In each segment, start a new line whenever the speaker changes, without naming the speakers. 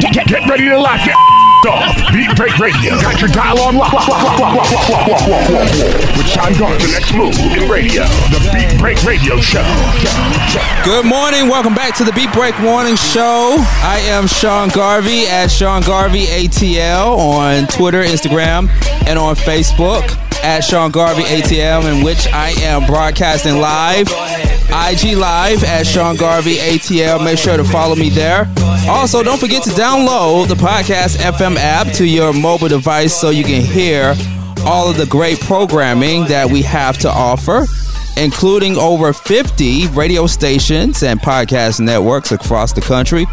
Get, get, get ready to laugh your off. Beat Break Radio. Got your dial on lock. lock, lock, lock, lock, lock, lock, lock, lock, lock. With Sean Garvey, the next move in radio. The Beat Break Radio Show.
Good morning. Welcome back to the Beat Break Morning Show. I am Sean Garvey at Sean Garvey ATL on Twitter, Instagram, and on Facebook at Sean Garvey ATL, in which I am broadcasting live. IG Live at Sean Garvey ATL. Make sure to follow me there. Also, don't forget to download the Podcast FM app to your mobile device so you can hear all of the great programming that we have to offer, including over 50 radio stations and podcast networks across the country.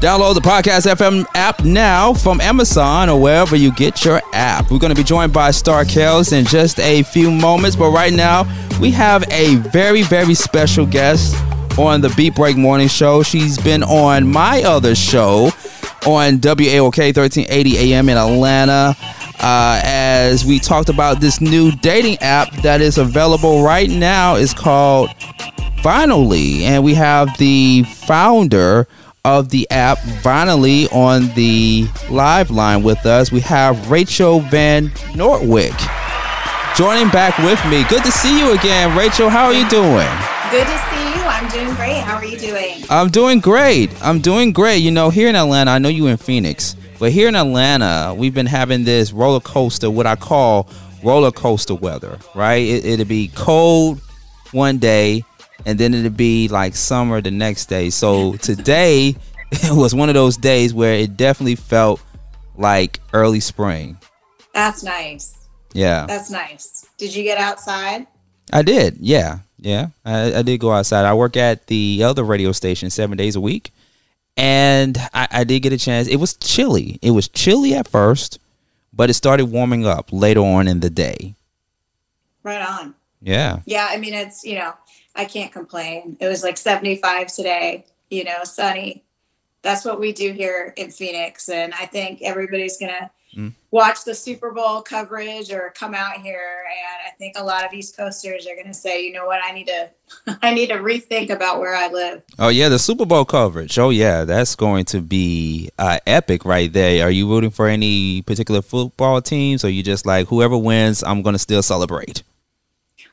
Download the Podcast FM app now from Amazon or wherever you get your app. We're going to be joined by Star Kells in just a few moments, but right now we have a very, very special guest on the Beat Break Morning Show. She's been on my other show on WAOK 1380 AM in Atlanta. Uh, as we talked about this new dating app that is available right now is called Vinylly, and we have the founder of the app Vinylly on the live line with us. We have Rachel Van Nortwick joining back with me. Good to see you again, Rachel. How are you doing?
Good to see you. I'm doing great. How are you doing?
I'm doing great. I'm doing great. You know, here in Atlanta, I know you in Phoenix, but here in Atlanta, we've been having this roller coaster, what I call roller coaster weather, right? It, it'll be cold one day, and then it'll be like summer the next day. So today was one of those days where it definitely felt like early spring.
That's nice.
Yeah.
That's nice. Did you get outside?
I did. Yeah. Yeah. I, I did go outside. I work at the other radio station seven days a week. And I, I did get a chance. It was chilly. It was chilly at first, but it started warming up later on in the day.
Right on.
Yeah.
Yeah. I mean, it's, you know, I can't complain. It was like 75 today, you know, sunny. That's what we do here in Phoenix. And I think everybody's going to mm. watch the Super Bowl coverage or come out here. And I think a lot of East Coasters are going to say, you know what, I need to, I need to rethink about where I live.
Oh yeah, the Super Bowl coverage. Oh yeah, that's going to be uh, epic right there. Are you rooting for any particular football teams, or you just like whoever wins, I'm going to still celebrate?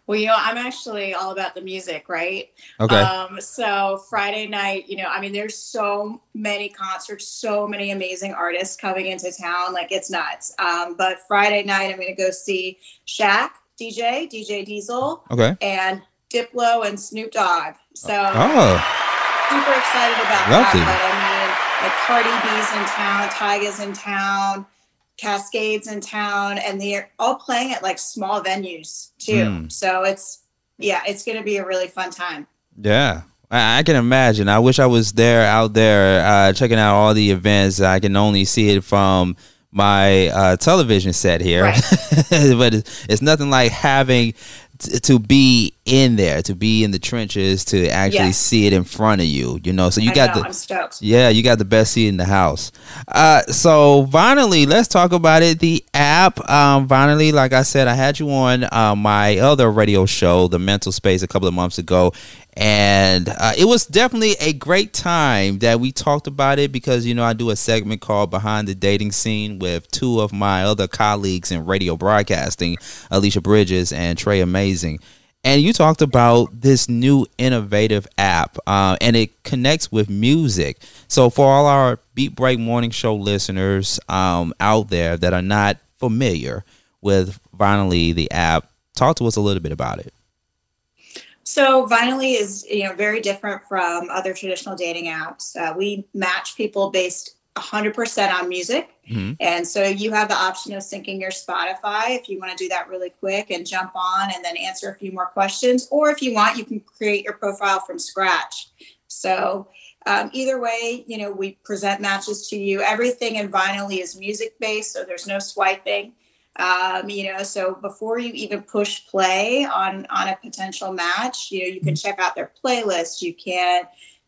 Well, you know, I'm actually all about the music, right?
Okay.
Um, so Friday night, you know, I mean, there's so many concerts, so many amazing artists coming into town, like it's nuts. Um, but Friday night, I'm going to go see Shaq, DJ, DJ Diesel,
okay,
and Diplo and Snoop Dogg. So,
oh,
super excited about
Lovely.
that. But I mean, like Cardi B's in town, Tyga's in town. Kaskade's in town, and they're all playing at like small venues too.
Mm.
So it's yeah, it's going to be a really fun time.
Yeah. I, can imagine. I wish I was there out there uh, checking out all the events. I can only see it from my uh, television set here,
Right.
but it's, it's nothing like having t- to be in there, to be in the trenches, to actually
Yes.
see it in front of you. You know, so you
I
got
know,
the yeah, you got the best seat in the house. Uh, so finally, let's talk about it. The app, um, Vinylly, like I said, I had you on uh, my other radio show, The Mental Space, a couple of months ago, and uh, it was definitely a great time that we talked about it because you know I do a segment called Behind the Dating Scene with two of my other colleagues in radio broadcasting, Alicia Bridges and Trey Amazing and you talked about this new innovative app uh, and it connects with music so for all our beat break morning show listeners um, out there that are not familiar with Vinylly the app talk to us a little bit about it
So Vinylly is you know very different from other traditional dating apps. Uh, we match people based 100% on music.
Mhm.
And so you have the option of syncing your Spotify if you want to do that really quick and jump on and then answer a few more questions. Or if you want, you can create your profile from scratch. So um, either way, you know, we present matches to you. Everything in Vinylly is music based, so there's no swiping. Um, you know, so before you even push play on on a potential match, you know, you can check out their playlist. You can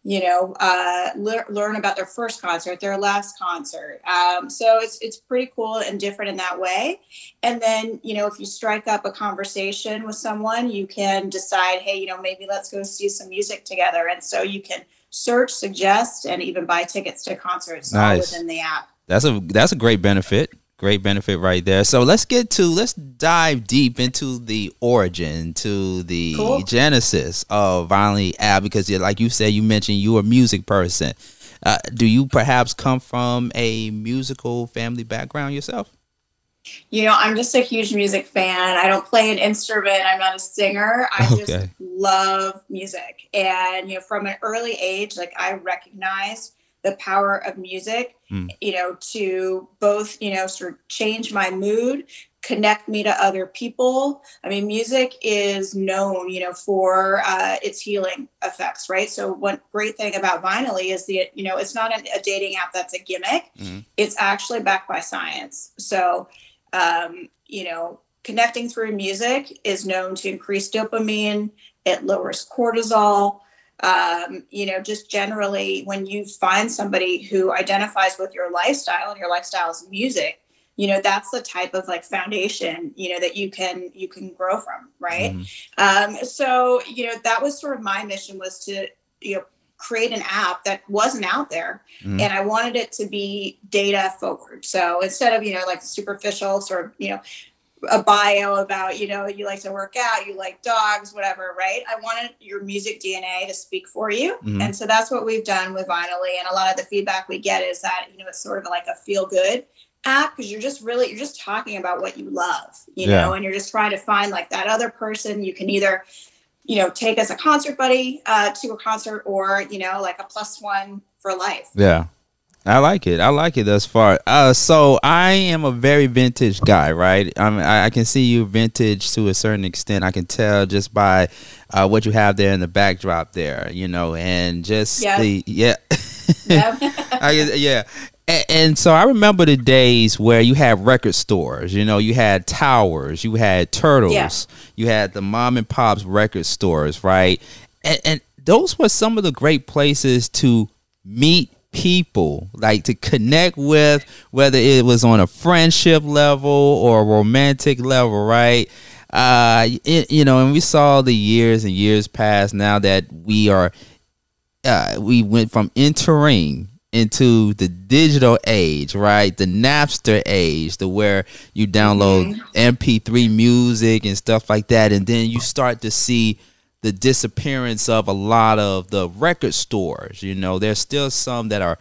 you know, uh, lear- learn about their first concert, their last concert. Um, so it's it's pretty cool and different in that way. And then, you know, if you strike up a conversation with someone, you can decide, hey, you know, maybe let's go see some music together. And so you can search, suggest, and even buy tickets to concerts all within the app.
That's a that's a great benefit. Great benefit right there. So let's get to let's dive deep into the origin, to the
Cool.
genesis of Vinylly App because, like you said, you mentioned you're a music person. Uh, do you perhaps come from a musical family background yourself?
You know, I'm just a huge music fan. I don't play an instrument. I'm not a singer. I just
Okay.
love music. And, you know, from an early age, like I recognized the power of music,
Mm.
you know, to both, you know, sort of change my mood, connect me to other people. I mean, music is known, you know, for uh, its healing effects, right? So, one great thing about Vinylly is the, you know, it's not a, a dating app that's a gimmick.
Mhm.
It's actually backed by science. So, um, you know, connecting through music is known to increase dopamine. It lowers cortisol. Um, you know, just generally, when you find somebody who identifies with your lifestyle and your lifestyle is music, you know, that's the type of like foundation, you know, that you can you can grow from, right?
Mhm.
Um, so, you know, that was sort of my mission was to, you know, create an app that wasn't out there
Mhm.
and I wanted it to be data forward. So instead of, you know, like superficial sort of, you know, a bio about, you know, you like to work out, you like dogs, whatever, right? I wanted your music DNA to speak for you.
Mhm.
And so that's what we've done with Vinylly. And a lot of the feedback we get is that, you know, it's sort of like a feel good app because you're just really, you're just talking about what you love, you
Yeah.
know, and you're just trying to find like that other person you can either, you know, take as a concert buddy uh, to a concert or, you know, like a plus one for life.
Yeah. I like it. I like it thus far. Uh, so I am a very vintage guy, right? I mean, I, can see you vintage to a certain extent. I can tell just by uh, what you have there in the backdrop there, you know, and just
Yeah.
the yeah,
Yep.
I, guess- yeah. And, and so I remember the days where you had record stores. You know, you had towers, you had turtles,
Yeah.
you had the mom and pops record stores, right? And, and those were some of the great places to meet people, like to connect with, whether it was on a friendship level or a romantic level, right? Uh, it, you know, and we saw the years and years pass now that we are uh, we went from entering into the digital age, right? The Napster age, the where you download MP3 music and stuff like that, and then you start to see the disappearance of a lot of the record stores. You know, there's still some that are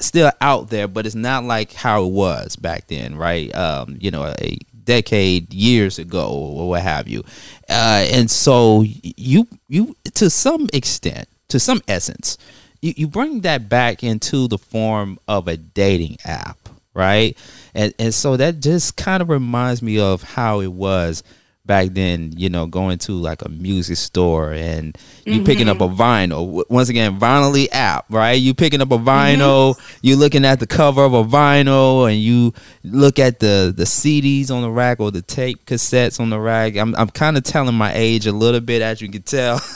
still out there, but it's not like how it was back then, right? Um, you know, a decade, years ago, or what have you. Uh, and so you you to some extent, to some essence, you, you bring that back into the form of a dating app, right? And and so that just kind of reminds me of how it was back then, you know, going to like a music store and you picking up a mm-hmm. vinyl. Once again, Vinylly app, right? You picking up a vinyl, mm-hmm. you looking at the cover of a vinyl and you look at the the CDs on the rack or the tape cassettes on the rack. I'm I'm kind of telling my age a little bit as you can tell.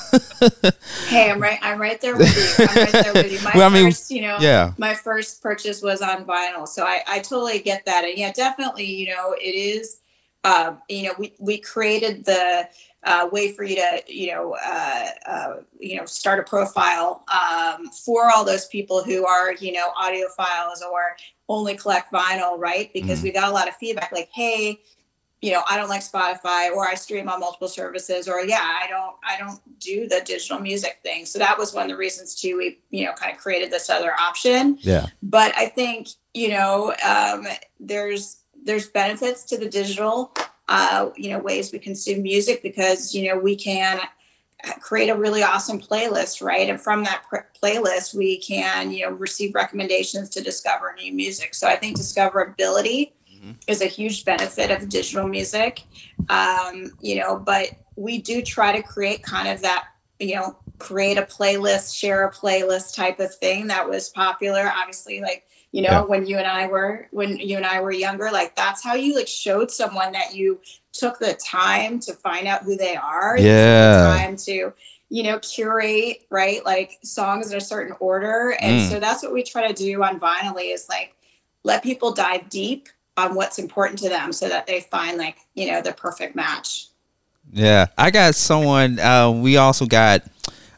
Hey, I'm right. I'm right there with you. I'm right there with you. My
Well, I mean,
first, you know,
yeah.
my first purchase was on vinyl, so I, I totally get that. And yeah, definitely, you know, it is. Um, you know, we we created the uh, way for you to, you know, uh, uh, you know, start a profile um, for all those people who are, you know, audiophiles or only collect vinyl, right? Because
Mhm.
we got a lot of feedback, like, hey, you know, I don't like Spotify or I stream on multiple services or yeah, I don't I don't do the digital music thing. So that was one of the reasons too we, you know, kind of created this other option.
Yeah.
But I think, you know, um, there's there's benefits to the digital uh, you know, ways we consume music because, you know, we can create a really awesome playlist, right? And from that pr- playlist, we can, you know, receive recommendations to discover new music. So I think discoverability is a huge benefit of digital music. Um, you know, but we do try to create kind of that, you know, create a playlist, share a playlist type of thing that was popular. Obviously, like, you know,
Yeah.
when you and I were when you and I were younger, like that's how you like showed someone that you took the time to find out who they are. you took the
Yeah.
time to you know curate right like songs in a certain order and
Mm.
so that's what we try to do on Vinylly is like let people dive deep on what's important to them so that they find like you know the perfect match
Yeah, I got someone. Uh, we also got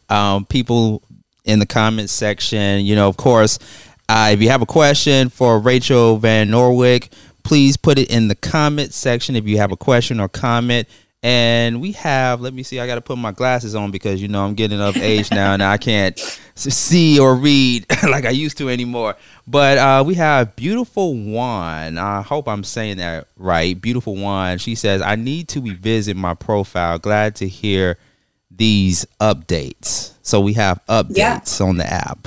um, people in the comments section. You know, of course, uh, if you have a question for Rachel Van Nortwick, please put it in the comment section if you have a question or comment. And we have, let me see, I got to put my glasses on because, you know, I'm getting of age now and I can't see or read like I used to anymore. But uh, we have Beautiful One. I hope I'm saying that right. Beautiful One. She says, I need to revisit my profile. Glad to hear these updates. So we have updates yeah. on the app.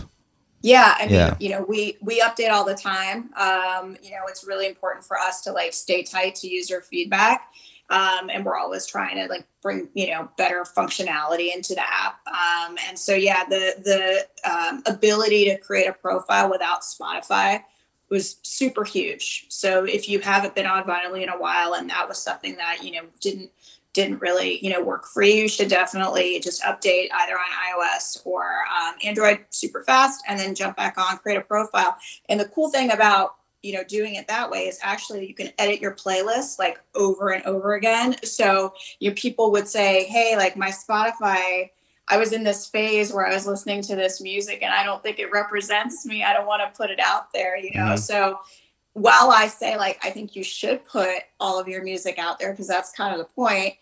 Yeah, I mean, yeah. you know, we we update all the time. Um, you know, it's really important for us to like stay tight to user feedback um, and we're always trying to like bring you know better functionality into the app um, and so yeah the the um, ability to create a profile without spotify was super huge so if you haven't been on Vinylly in a while and that was something that you know didn't didn't really you know work for you, you should definitely just update either on ios or um, android super fast and then jump back on create a profile. And the cool thing about you know doing it that way is actually you can edit your playlist like over and over again. So your people would say hey like my spotify i was in this phase where i was listening to this music and i don't think it represents me. I don't want to put it out there you know? Mm-hmm. so while i say like i think you should put all of your music out there because that's kind of the point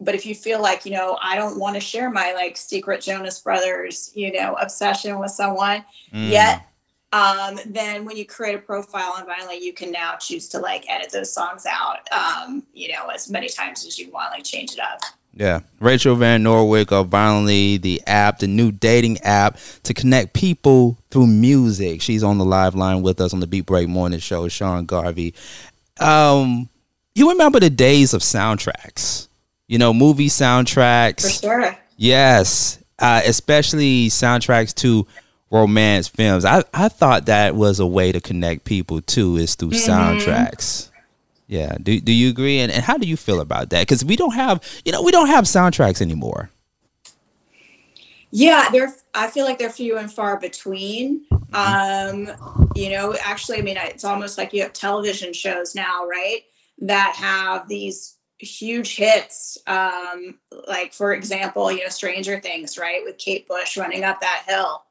but if you feel like you know i don't want to share my like secret jonas brothers you know obsession with someone mm. yet um, then when you create a profile on Vinylly, you can now choose to like edit those songs out, um, you know, as many times as you want, like change it up.
Yeah. Rachel Van Nortwick of Vinylly, the app, the new dating app to connect people through music. She's on the live line with us on the Beat Break Morning Show, Sean Garvey. Um, you remember the days of soundtracks, you know, movie soundtracks.
For sure.
Yes. Uh, especially soundtracks to romance films. I, I thought that was a way to connect people too, is through mm-hmm. soundtracks. Yeah. Do do you agree? And and how do you feel about that? Because we don't have you know, we don't have soundtracks anymore.
Yeah, they're I feel like they're few and far between. Um, you know, actually I mean it's almost like you have television shows now, right? That have these huge hits. Um, like for example, you know, Stranger Things, right? With Kate Bush running up that hill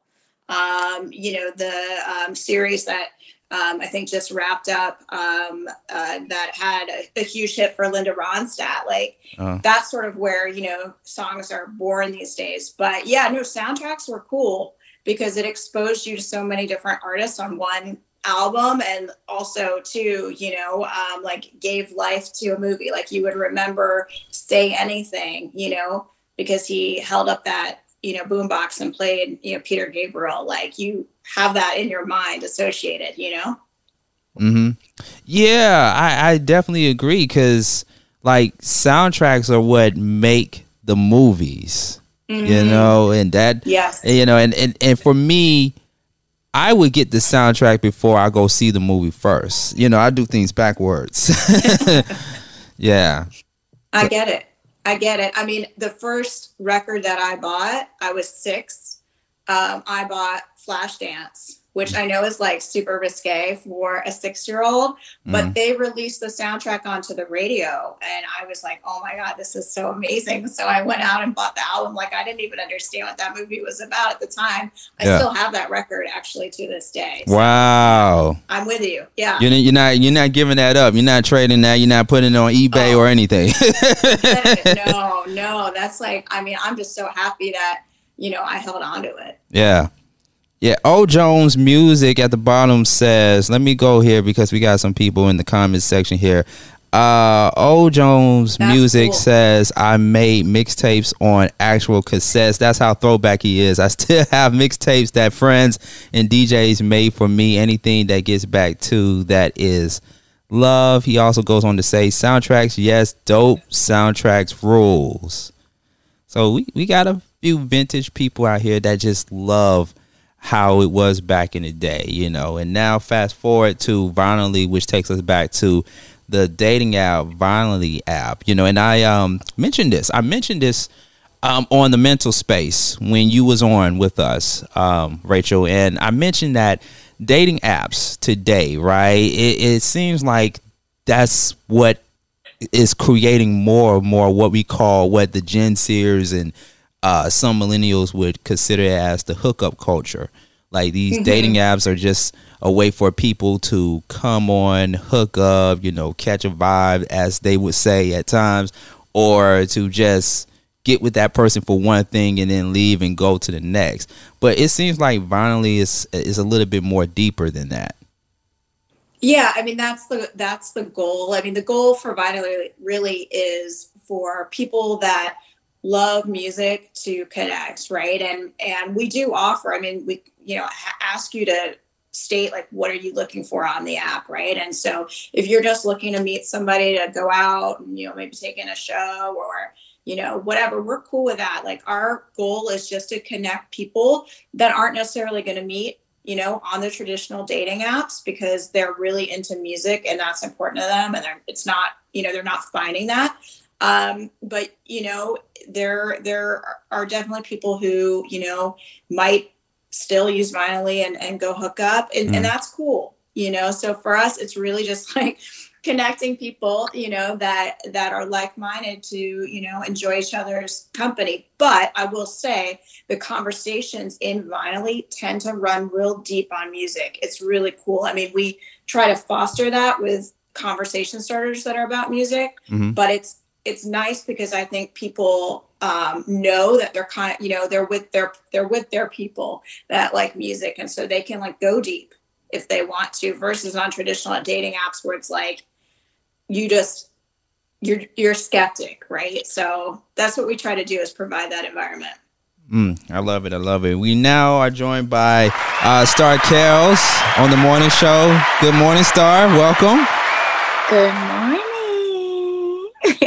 um, you know, the um, series that um, I think just wrapped up um, uh, that had a, a, huge hit for Linda Ronstadt. Like uh that's sort of where you know songs are born these days. But yeah, no, soundtracks were cool because it exposed you to so many different artists on one album and also too you know um, like gave life to a movie like you would remember say anything you know because he held up that you know boombox and played you know Peter Gabriel like you have that in your mind associated you know
mm-hmm. yeah I, I definitely agree because like soundtracks are what make the movies mm-hmm. you know and that
yes
you know and, and and for me I would get the soundtrack before I go see the movie first. You know, I do things backwards. yeah.
I get it. I get it. I mean, the first record that I bought, I was six. Um, I bought Flashdance which I know is like super risque for a six year old, but mm. they released the soundtrack onto the radio. And I was like, oh my God, this is so amazing. So I went out and bought the album. Like I didn't even understand what that movie was about at the time. I yeah. still have that record actually to this day.
So wow.
I'm with you. Yeah.
You're, you're, not you're not giving that up. You're not trading that. You're not putting it on eBay oh. or anything.
no, no. That's like, I mean, I'm just so happy that, you know, I held on to it.
Yeah. Yeah, O Jones Music at the bottom says, let me go here because we got some people in the comments section here. Uh O Jones That's Music cool. says I made mixtapes on actual cassettes. That's how throwback he is. I still have mixtapes that friends and DJs made for me. Anything that gets back to that is love. He also goes on to say soundtracks, yes, dope soundtracks rules. So we, we got a few vintage people out here that just love how it was back in the day, you know. And now fast forward to Vinylly, which takes us back to the dating app, Vinylly app, you know. And I um, mentioned this. I mentioned this um, on the mental space when you was on with us, um, Rachel, and I mentioned that dating apps today, right? It, it seems like that's what is creating more and more what we call what the Gen Zers and uh, some millennials would consider it as the hookup culture. Like these mm-hmm. dating apps are just a way for people to come on, hook up, you know, catch a vibe, as they would say at times, or to just get with that person for one thing and then leave and go to the next. But it seems like Vinylly is is a little bit more deeper than that.
Yeah, I mean that's the that's the goal. I mean the goal for Vinylly really is for people that love music to connect, right? And and we do offer. I mean, we you know ask you to state like what are you looking for on the app right and so if you're just looking to meet somebody to go out and you know maybe take in a show or you know whatever we're cool with that like our goal is just to connect people that aren't necessarily going to meet you know on the traditional dating apps because they're really into music and that's important to them and it's not you know they're not finding that um, but you know there there are definitely people who you know might still use Vinylly and, and go hook up and, mm. and that's cool you know so for us it's really just like connecting people you know that that are like-minded to you know enjoy each other's company but i will say the conversations in Vinylly tend to run real deep on music it's really cool i mean we try to foster that with conversation starters that are about music mm-hmm. but it's it's nice because i think people um, know that they're kind of you know they're with their they're with their people that like music and so they can like go deep if they want to versus on traditional dating apps where it's like you just you're you're skeptic right so that's what we try to do is provide that environment
Mm, I love it. I love it. We now are joined by uh, Star Kells on the morning show. Good morning, Star. Welcome.
Good
morning.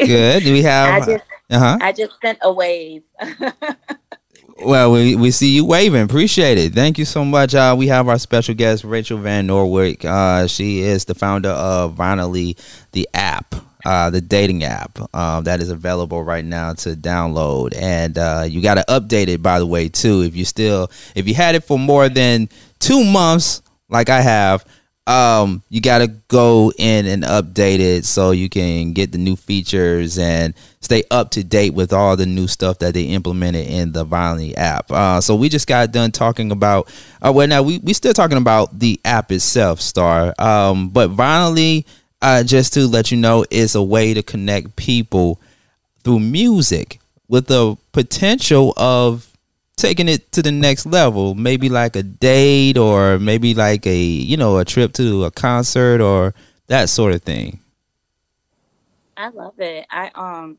Good. We have.
I just, uh-huh. I just sent a wave.
well, we, we see you waving. Appreciate it. Thank you so much. Uh, we have our special guest, Rachel Van Nortwick. Uh, she is the founder of Vinylly, the app. Uh, the dating app uh, that is available right now to download, and uh, you got to update it by the way too. If you still, if you had it for more than two months, like I have, um, you got to go in and update it so you can get the new features and stay up to date with all the new stuff that they implemented in the Vinylly app. Uh, so we just got done talking about. Uh, well, now we we still talking about the app itself, Star. Um, but Vinylly, uh, just to let you know, is a way to connect people through music with the potential of taking it to the next level. Maybe like a date or maybe like a you know a trip to a concert or that sort of thing.
I love it. I um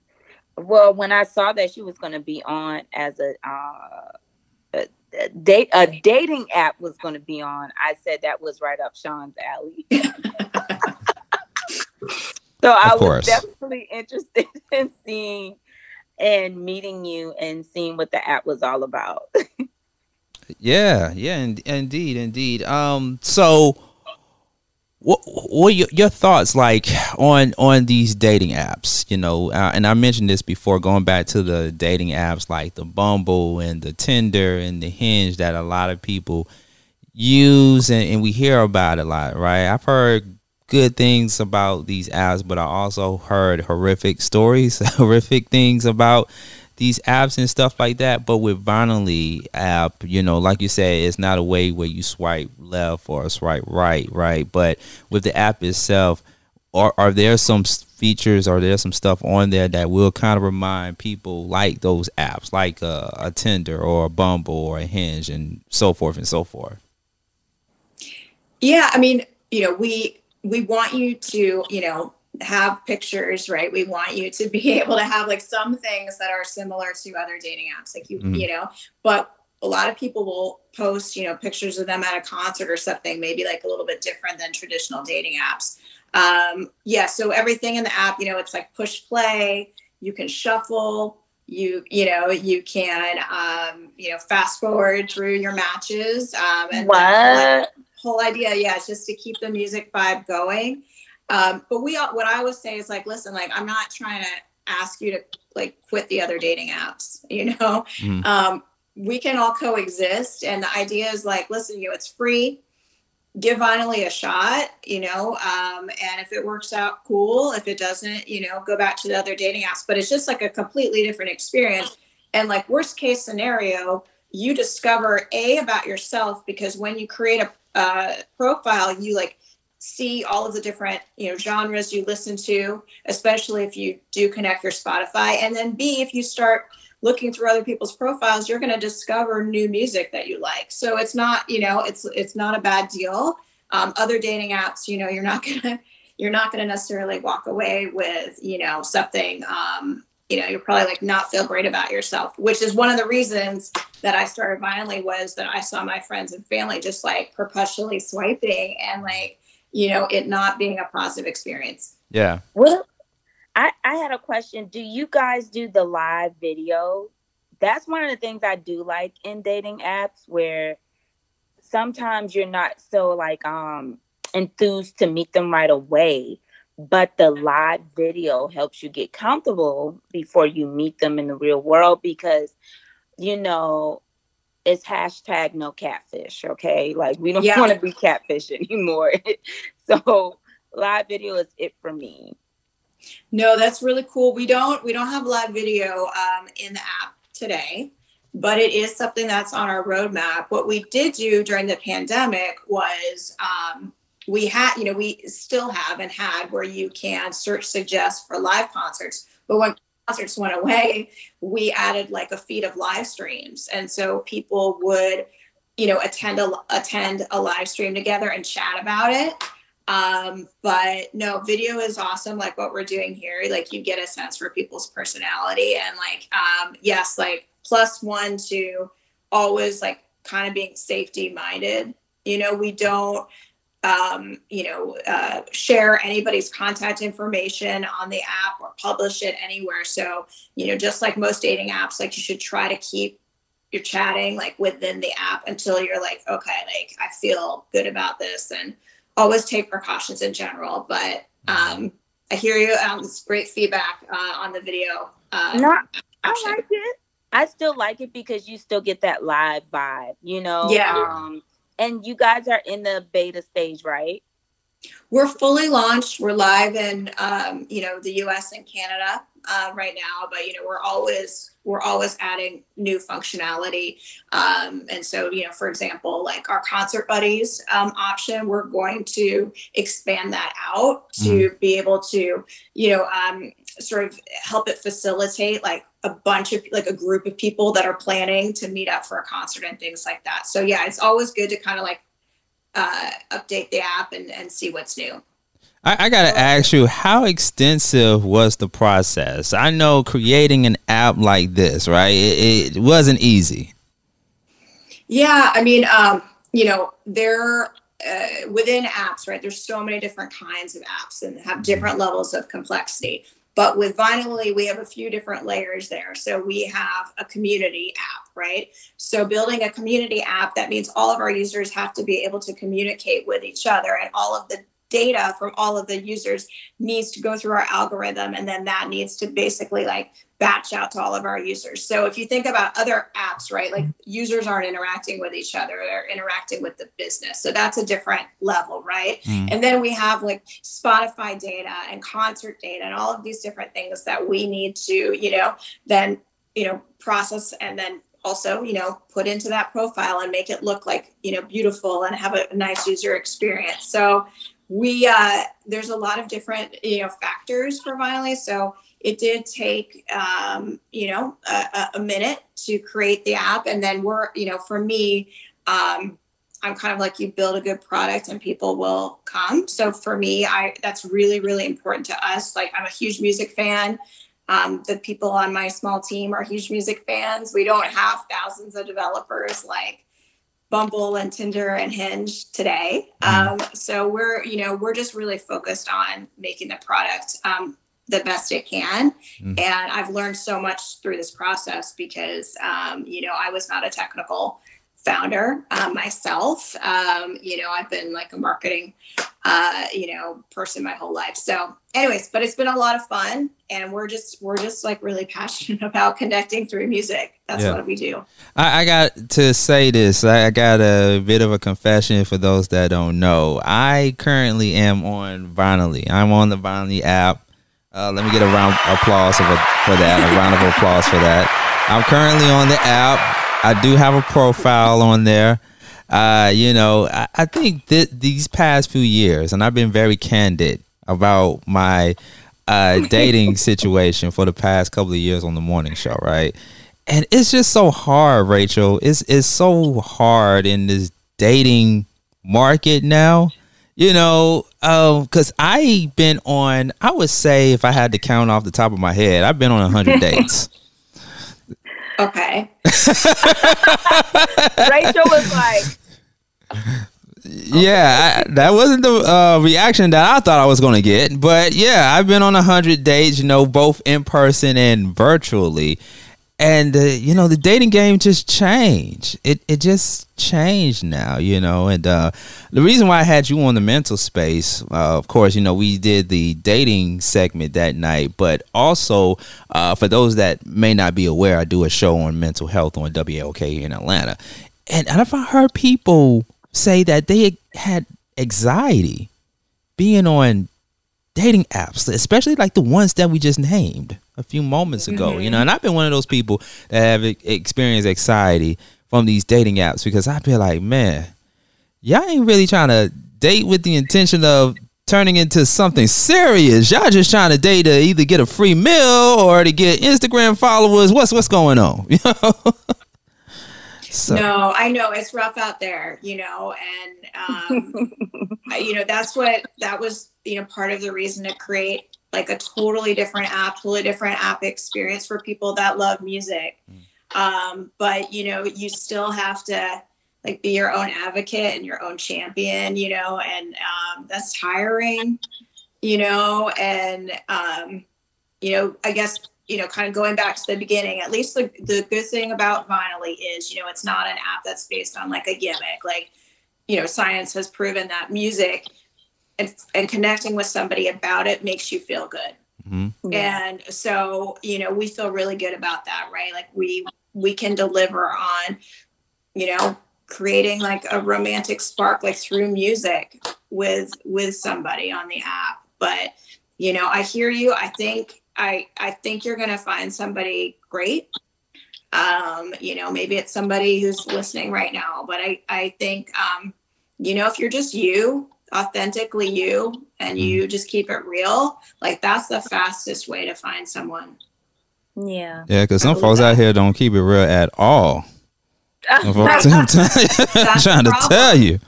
well when i saw that she was going to be on as a uh a, a date a dating app was going to be on i said that was right up sean's alley. So i was definitely interested in seeing and meeting you and seeing what the app was all about.
yeah, yeah, in, indeed, indeed. Um, so what what your, your thoughts like on on these dating apps? You know, uh, and I mentioned this before, going back to the dating apps like the Bumble and the Tinder and the Hinge that a lot of people use and, and we hear about a lot, right? I've heard good things about these apps, but I also heard horrific stories, horrific things about these apps and stuff like that. But with Vinylly app, you know, like you said, it's not a way where you swipe left or swipe right, right? But with the app itself, are are there some features? Are there some stuff on there that will kind of remind people like those apps, like a, a Tinder or a Bumble or a Hinge, and so forth and so forth?
Yeah, I mean, you know, we we want you to, you know, have pictures, right? We want you to be able to have like some things that are similar to other dating apps, like you, mm-hmm. you know, but a lot of people will post, you know, pictures of them at a concert or something, maybe like a little bit different than traditional dating apps. Um, yeah, so everything in the app, you know, it's like push play, you can shuffle, you you know you can um you know fast forward through your matches um
and what
whole idea, yeah, is just to keep the music vibe going. Um, but we, what I always say is like, listen, like I'm not trying to ask you to like quit the other dating apps. You know, mm-hmm. um, we can all coexist, and the idea is like, listen, you know, it's free. Give Vinylly a shot, you know, um, and if it works out, cool. If it doesn't, you know, go back to the other dating apps. But it's just like a completely different experience And like worst case scenario, you discover a about yourself because when you create a uh, profile, you like see all of the different you know genres you listen to, especially if you do connect your Spotify. And then b if you start looking through other people's profiles, you're going to discover new music that you like. So it's not you know it's it's not a bad deal. Um, other dating apps, you know, you're not gonna you're not gonna necessarily walk away with you know something um, you know, you're probably like not feel great about yourself, which is one of the reasons that I started Vinylly was that I saw my friends and family just like perpetually swiping and like, you know, it not being a positive experience.
Yeah.
Well, I, I had a question. Do you guys do the live video? That's one of the things I do like in dating apps where sometimes you're not so like um enthused to meet them right away but the live video helps you get comfortable before you meet them in the real world because you know it's hashtag no catfish okay? Like we don't yeah. want to be catfish anymore. So live video is it for me.
No that's really cool. We don't we don't have live video um, in the app today but it is something that's on our roadmap. What we did do during the pandemic was um, we had, you know, we still have and had where you can search suggest for live concerts. But when concerts went away, we added like a feed of live streams. And so people would, you know, attend a attend a live stream together and chat about it. Um, but no, video is awesome, like what we're doing here. Like you get a sense for people's personality and like um yes, like plus one to always like kind of being safety minded. You know, we don't um, you know, uh, share anybody's contact information on the app or publish it anywhere. So, you know, just like most dating apps, like you should try to keep your chatting like within the app until you're like, okay, like I feel good about this and always take precautions in general. But um, I hear you. Um, it's great feedback uh, on the video. Uh,
Not, I like it. I still like it because you still get that live vibe, you know?
Yeah.
Um, and you guys are in the beta stage, right?
We're fully launched. We're live in, um, you know, the U.S. and Canada uh, right now, but you know, we're always we're always adding new functionality. Um, and so, you know, for example, like our concert buddies um, option, we're going to expand that out to mm. be able to, you know, um, sort of help it facilitate like a bunch of like a group of people that are planning to meet up for a concert and things like that. So yeah, it's always good to kind of like uh, update the app and, and see what's new.
I, I got to ask you, how extensive was the process? I know creating an app like this, right? It, it wasn't easy.
Yeah, I mean, um, you know, there uh, within apps, right? There's so many different kinds of apps and have different levels of complexity. But with Vinylly, we have a few different layers there. So we have a community app, right? So building a community app, that means all of our users have to be able to communicate with each other and all of the data from all of the users needs to go through our algorithm and then that needs to basically like batch out to all of our users. So if you think about other apps, right, like users aren't interacting with each other, they're interacting with the business. So that's a different level, right? Mm. And then we have like Spotify data and concert data and all of these different things that we need to, you know, then, you know, process and then also, you know, put into that profile and make it look like, you know, beautiful and have a, nice user experience. So we uh there's a lot of different, you know, factors for Vinylly. So it did take um, you know a, a, minute to create the app. And then we're you know for me um, i'm kind of like you build a good product and people will come. So for me i that's really really important to us. Like i'm a huge music fan. Um, the people on my small team are huge music fans. We don't have thousands of developers like bumble and tinder and hinge today. Mm-hmm. um, so we're you know we're just really focused on making the product um, the best it can. Mm. And I've learned so much through this process because, um, you know, I was not a technical founder uh, myself. Um, you know, I've been like a marketing, uh, you know, person my whole life. So, anyways, but it's been a lot of fun, and we're just we're just like really passionate about connecting through music. That's yeah. what we do.
I, I, got to say this. I got a bit of a confession for those that don't know. I currently am on Vinylly. I'm on the Vinylly app. Uh, let me get a round of applause for, for that. A round of applause for that. I'm currently on the app. I do have a profile on there. Uh, you know, I, I think that these past few years, and I've been very candid about my uh, dating situation for the past couple of years on the morning show, right? And it's just so hard, Rachel. It's it's so hard in this dating market now. You know, because um, I've been on, I would say, if I had to count off the top of my head, I've been on 100 dates.
Okay.
Rachel was like,
yeah, I, that wasn't the uh, reaction that I thought I was going to get. But yeah, I've been on a hundred dates, you know, both in person and virtually, and uh, you know, the dating game just changed. It it just changed now, you know. And uh, the reason why I had you on the mental space, uh, of course, you know, we did the dating segment that night, but also uh, for those that may not be aware, I do a show on mental health on WLK in Atlanta, and, and I've heard people say that they had anxiety being on dating apps, especially like the ones that we just named a few moments ago. Mm-hmm. You know, and I've been one of those people that have experienced anxiety from these dating apps because I feel like, man, y'all ain't really trying to date with the intention of turning into something serious. Y'all just trying to date to either get a free meal or to get Instagram followers. What's what's going on? You know.
So. No, I know it's rough out there, you know, and um, you know that's what that was, you know, part of the reason to create like a totally different app, totally different app experience for people that love music. Mm. Um, but you know, you still have to like be your own advocate and your own champion, you know, and um, that's tiring, you know, and um, you know, I guess you know, kind of going back to the beginning, at least the, the good thing about Vinylly is, you know, it's not an app that's based on like a gimmick. Like, you know, science has proven that music and, and connecting with somebody about it makes you feel good. Mm-hmm. And so, you know, we feel really good about that, right? Like we we can deliver on, you know, creating like a romantic spark like through music with with somebody on the app. But, you know, I hear you. I think I I think you're going to find somebody great. Um, you know, maybe it's somebody who's listening right now, but I I think um, you know, if you're just you, authentically you, and you mm-hmm. just keep it real, like that's the fastest way to find someone.
Yeah.
Yeah, because some folks that. out here don't keep it real at all. I'm trying to tell you.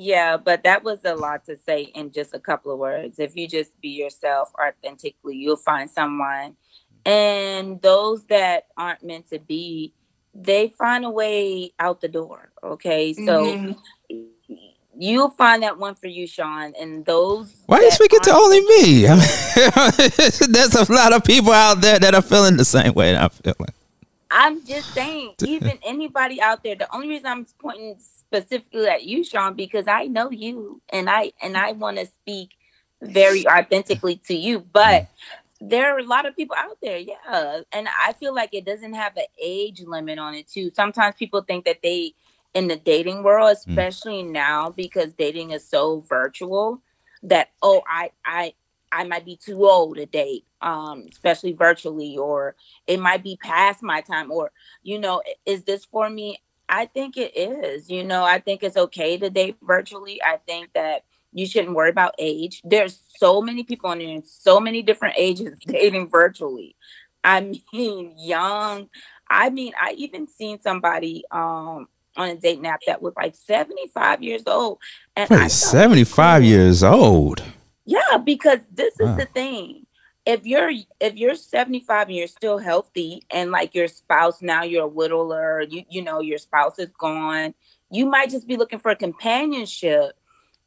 Yeah, but that was a lot to say in just a couple of words. If you just be yourself authentically, you'll find someone. And those that aren't meant to be, they find a way out the door. Okay. So mm-hmm. You'll find that one for you, Sean. And those
Why are you speaking to only me? I mean, there's a lot of people out there that are feeling the same way I'm feeling.
I'm just saying, even anybody out there, the only reason I'm pointing specifically at you, Sean, because I know you and I and I want to speak very authentically to you. But there are a lot of people out there, yeah. And I feel like it doesn't have an age limit on it too. Sometimes people think that they in the dating world, mm. especially mm. now because dating is so virtual, that oh I I I might be too old to date, um, especially virtually, or it might be past my time, or you know, is this for me? I think it is. You know, I think it's okay to date virtually. I think that you shouldn't worry about age. There's so many people on there in so many different ages dating virtually. I mean, young. I mean, I even seen somebody um on a dating app that was like 75 years old.
And Wait, 75 years old.
Yeah, because this is wow. the thing if you're if you're 75 and you're still healthy and like your spouse now you're a widower you you know your spouse is gone you might just be looking for a companionship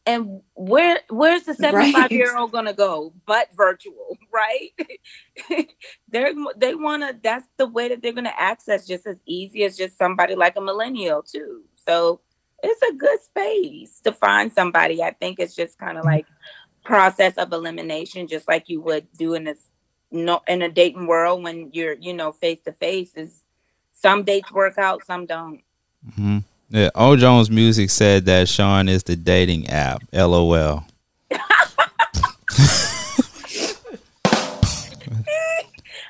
and where where's the 75 right. year old gonna go but virtual right they're they want to that's the way that they're gonna access just as easy as just somebody like a millennial too so it's a good space to find somebody i think it's just kind of like process of elimination, just like you would do in a no in a dating world when you're you know face to face. Is some dates work out, some don't.
Mm-hmm. Yeah, O Jones Music said that Sean is the dating app. LOL.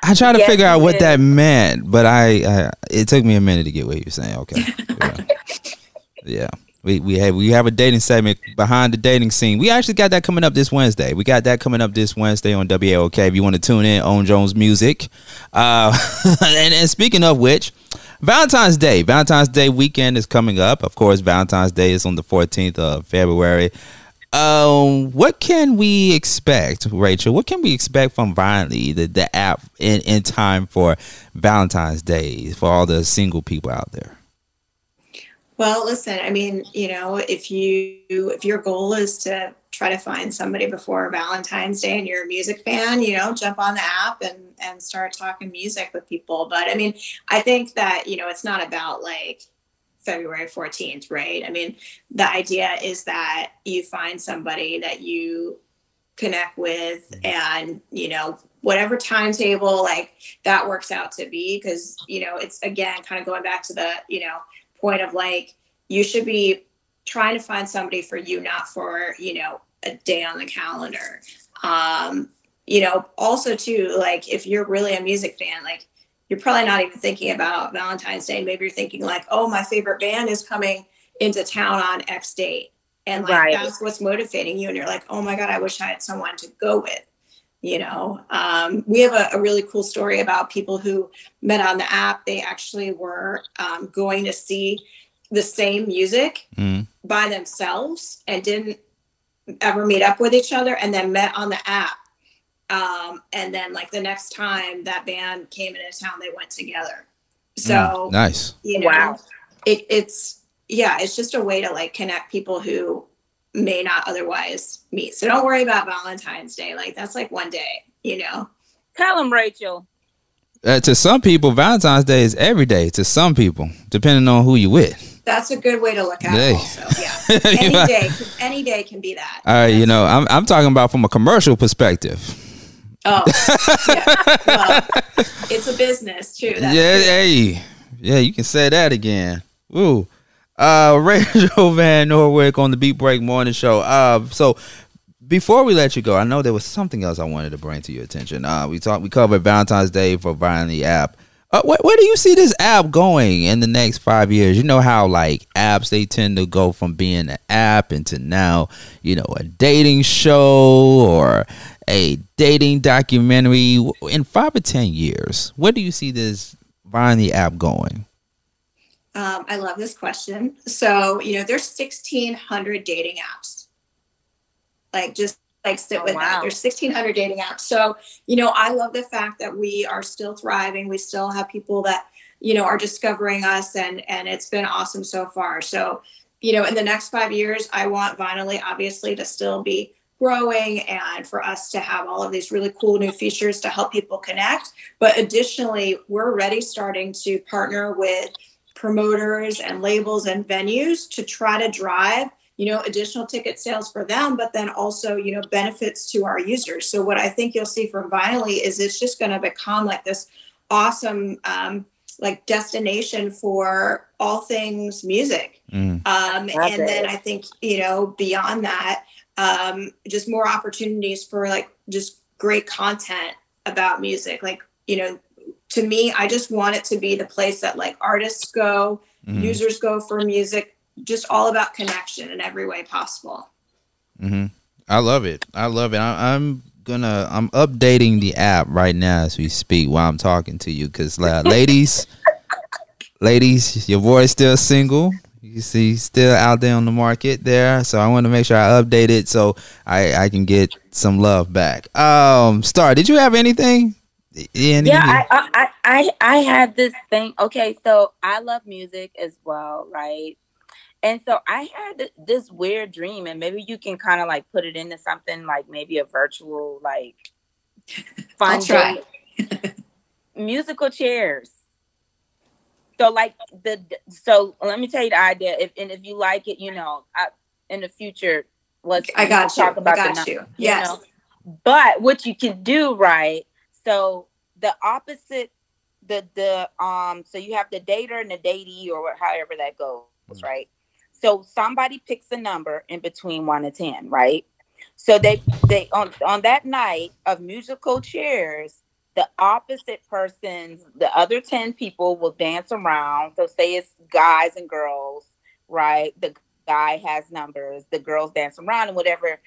I tried to
Yes,
figure out what that meant, but I, I it took me a minute to get what you were saying. Okay. Yeah. yeah. We we have we have a dating segment behind the dating scene. We actually got that coming up this Wednesday. We got that coming up this Wednesday on WAOK. If you want to tune in, Own Jones Music. Uh, and, and speaking of which, Valentine's Day. Valentine's Day weekend is coming up. Of course, Valentine's Day is on the 14th of February. Um, what can we expect, Rachel? What can we expect from Vinylly, the, the app, in, in time for Valentine's Day for all the single people out there?
Well, listen, I mean, you know, if you if your goal is to try to find somebody before Valentine's Day and you're a music fan, you know, jump on the app and and start talking music with people. But I mean, I think that, you know, it's not about like February 14th, right? I mean, the idea is that you find somebody that you connect with mm-hmm. and, you know, whatever timetable like that works out to be because, you know, it's again kind of going back to the, you know, point of like you should be trying to find somebody for you not for you know a day on the calendar. Um you know also too like if you're really a music fan like you're probably not even thinking about valentine's day. Maybe you're thinking like oh my favorite band is coming into town on x date. And like
Right.
that's what's motivating you. And you're like oh my god i wish i had someone to go with you know um, we have a, a really cool story about people who met on the app they actually were um, going to see the same music
Mm.
by themselves and didn't ever meet up with each other and then met on the app um, and then like the next time that band came into town they went together so
Mm, nice.
you know
Wow.
it, it's yeah it's just a way to like connect people who may not otherwise meet so don't worry about valentine's day like that's like one day you know
Tell them, Rachel.
Uh, to some people, Valentine's Day is every day. To some people, depending on who you with.
that's a good way to look at
Hey.
it also yeah any day any day can be that
All right, you know, I'm I'm talking about from a commercial perspective.
oh yeah. well it's a business too
yeah, hey, yeah, you can say that again. Ooh, uh, Rachel Van Nortwick on the Beat Break Morning Show. Uh, so before we let you go, I know there was something else I wanted to bring to your attention. Uh, we talked, we covered Valentine's Day for buying the app. Uh, where, where do you see this app going in the next five years? You know how like apps they tend to go from being an app into now, you know, a dating show or a dating documentary. In five or ten years, where do you see this buying the app going?
Um, I love this question. So, you know, there's 1,600 dating apps. Like, just like sit
Oh,
with
wow.
that. There's 1,600 dating apps. So, you know, I love the fact that we are still thriving. We still have people that, you know, are discovering us, and and it's been awesome so far. So, you know, in the next five years, I want Vinylly obviously to still be growing and for us to have all of these really cool new features to help people connect. But additionally, we're already starting to partner with promoters and labels and venues to try to drive you know additional ticket sales for them but then also you know benefits to our users. So what i think you'll see from Vinylly is it's just going to become like this awesome um, like destination for all things music.
Mm.
um,
Love
and then i think you know beyond that um, just more opportunities for like just great content about music. Like you know to me i just want it to be the place that like artists go
Mhm.
users go for music just all about connection in every way possible
hmm I love it. I love it. I, I'm gonna. I'm updating the app right now as we speak while I'm talking to you. Cause uh, ladies, ladies, your boy's still single. You see, still out there on the market there. So I want to make sure I update it so I I can get some love back. Um, Star, did you have anything? Any-
Yeah, I, I, I, I, I had this thing. Okay, so I love music as well, right? And so I had th- this weird dream, and maybe you can kind of like put it into something like maybe a virtual, like fun
I'll try.
musical chairs. So like the so let me tell you the idea. If and if you like it, you know, I, in the future, let's
i got you
talk about
i got
num-
you yes
know? But what you can do, right? So the opposite, the the um, so you have the dater and the datee, or however that goes, right? So somebody picks a number in between one and ten, right? So they they on on that night of musical chairs, the opposite person's the other 10 people will dance around so say it's guys and girls right the guy has numbers the girls dance around and whatever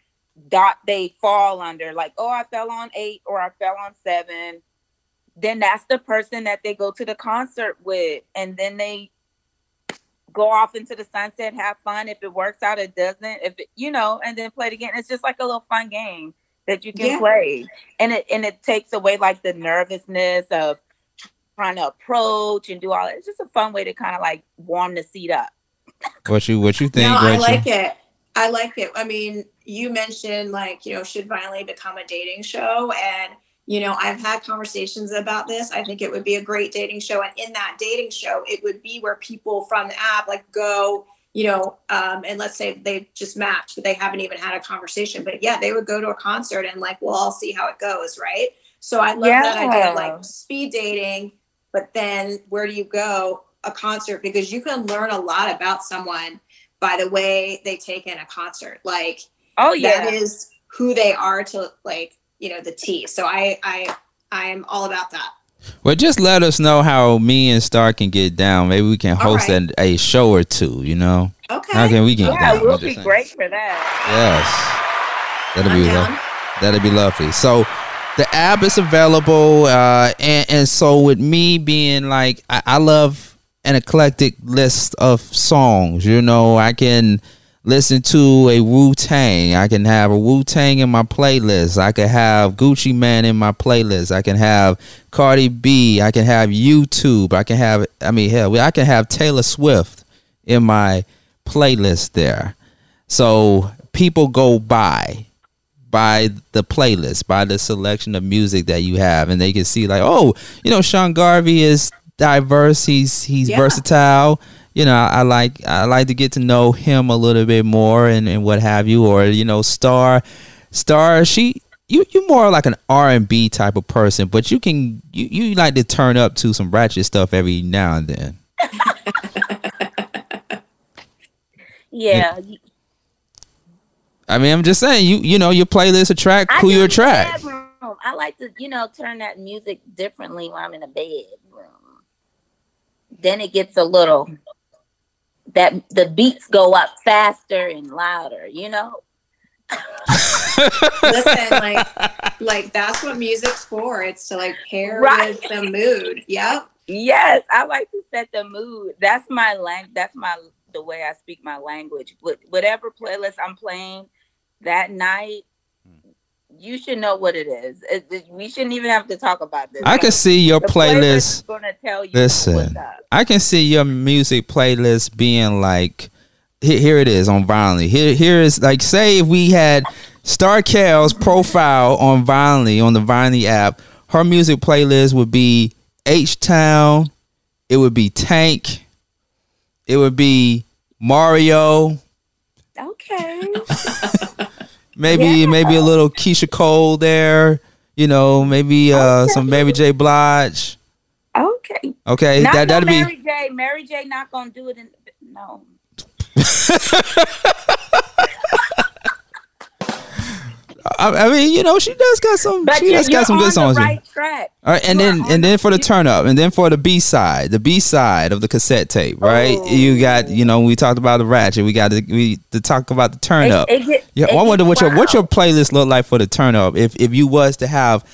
dot they fall under like oh i fell on eight or i fell on seven. Then that's the person that they go to the concert with. And then they go off into the sunset have fun. If it works out it doesn't. If it, you know and then play it again. It's just like a little fun game that you can yeah. play. And it and it takes away like the nervousness of trying to approach and do all that. it's just a fun way to kind of like warm the seat up.
What you what you think
no, i like it. I like it. I mean you mentioned like you know should Vinylly become a dating show. And you know i've had conversations about this. I think it would be a great dating show. And in that dating show it would be where people from the app like go you know um, and let's say they just matched but they haven't even had a conversation. But yeah they would go to a concert and like we'll all see how it goes right? So i love yeah. that idea of like speed dating but then where do you go? A concert because you can learn a lot about someone by the way they take in a concert. Like
oh yeah
that is who they are to like you know the T. So I I I'm all about that.
Well, just let us know how me and Star can get down. Maybe we can host right. a, a show or two. You know.
Okay.
How can we get
yeah,
down?
we'll be great for
that. Yes. That'll I'm be lo- that'll be lovely. So the app is available, uh, and and so with me being like I, I love an eclectic list of songs. You know, I can listen to a Wu Tang. I can have a Wu Tang in my playlist. I can have Gucci Mane in my playlist. I can have Cardi B. I can have U2. I can have, I mean, hell, I can have Taylor Swift in my playlist there. So people go by by the playlist, by the selection of music that you have, and they can see like, oh, you know, Sean Garvey is diverse. He's he's yeah. versatile you know, I, like I like to get to know him a little bit more and, and what have you. Or you know, Star, Star, she you you more like an R and B type of person, but you can you, you like to turn up to some ratchet stuff every now and then.
yeah.
I mean, I'm just saying you you know your playlist attract who you attract.
I like to you know turn that music differently when I'm in a bedroom. Then it gets a little that the beats go up faster and louder, you know?
Listen, like like that's what music's for. It's to like pair right. with the mood. Yep.
Yes, I like to set the mood. That's my lang that's my the way I speak my language. But whatever playlist I'm playing that night, you should know what it is. It, it, we shouldn't even have to talk about this.
I can see your the playlist. Gonna tell you listen, I can see your music playlist being like, here, here it is on Vinylly. Here, here is like, say if we had Star Kel's profile on Vinylly on the Vinylly app, her music playlist would be H Town. It would be Tank. It would be Mario.
Okay.
Maybe yeah. maybe a little Keyshia Cole there. You know, maybe uh, okay. some Mary J. Blige.
Okay.
Okay.
Not that that'd Mary be J. Mary J. Not gonna do it in no.
I, I, mean, you know, she does got some. But she does got some good songs.
Right track.
All right, and then and then for the turn up, and then for the B side, the B side of the cassette tape, right? Oh. You got, you know, we talked about the ratchet. We got to we to talk about the turn up. It, it yeah, I wonder what your what your playlist look like for the turn up if if you was to have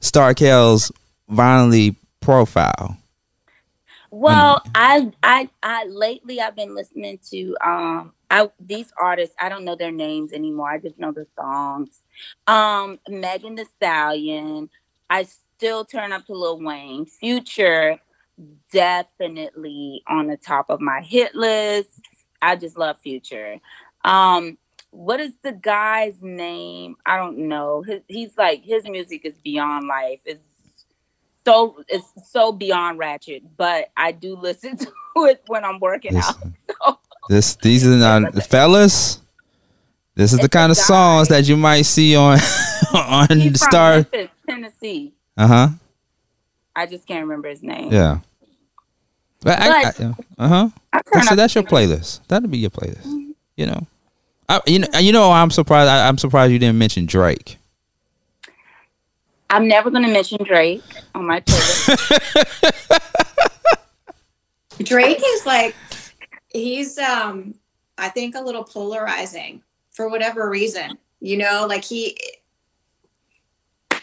Star Kel's Vinylly profile.
Well, I I I lately I've been listening to um I these artists, I don't know their names anymore. I just know the songs. Um, Megan Thee Stallion. I still turn up to Lil Wayne. Future, definitely on the top of my hit list. I just love Future. Um, what is the guy's name? I don't know. His, he's like his music is beyond life. It's so it's so beyond ratchet, but I do listen to it when I'm working out. So
this these are not fellas. This is it's the kind of guy. songs that you might see on on He's Star
Memphis, Tennessee.
Uh huh.
I just can't remember his name.
Yeah. But, but uh huh. So that's your playlist. That'll be your playlist. Mm-hmm. You know. I, you know, you know, I'm surprised. I, I'm surprised you didn't mention Drake.
I'm never going to mention Drake on my Twitter.
Drake is like he's um I think a little polarizing for whatever reason. You know, like he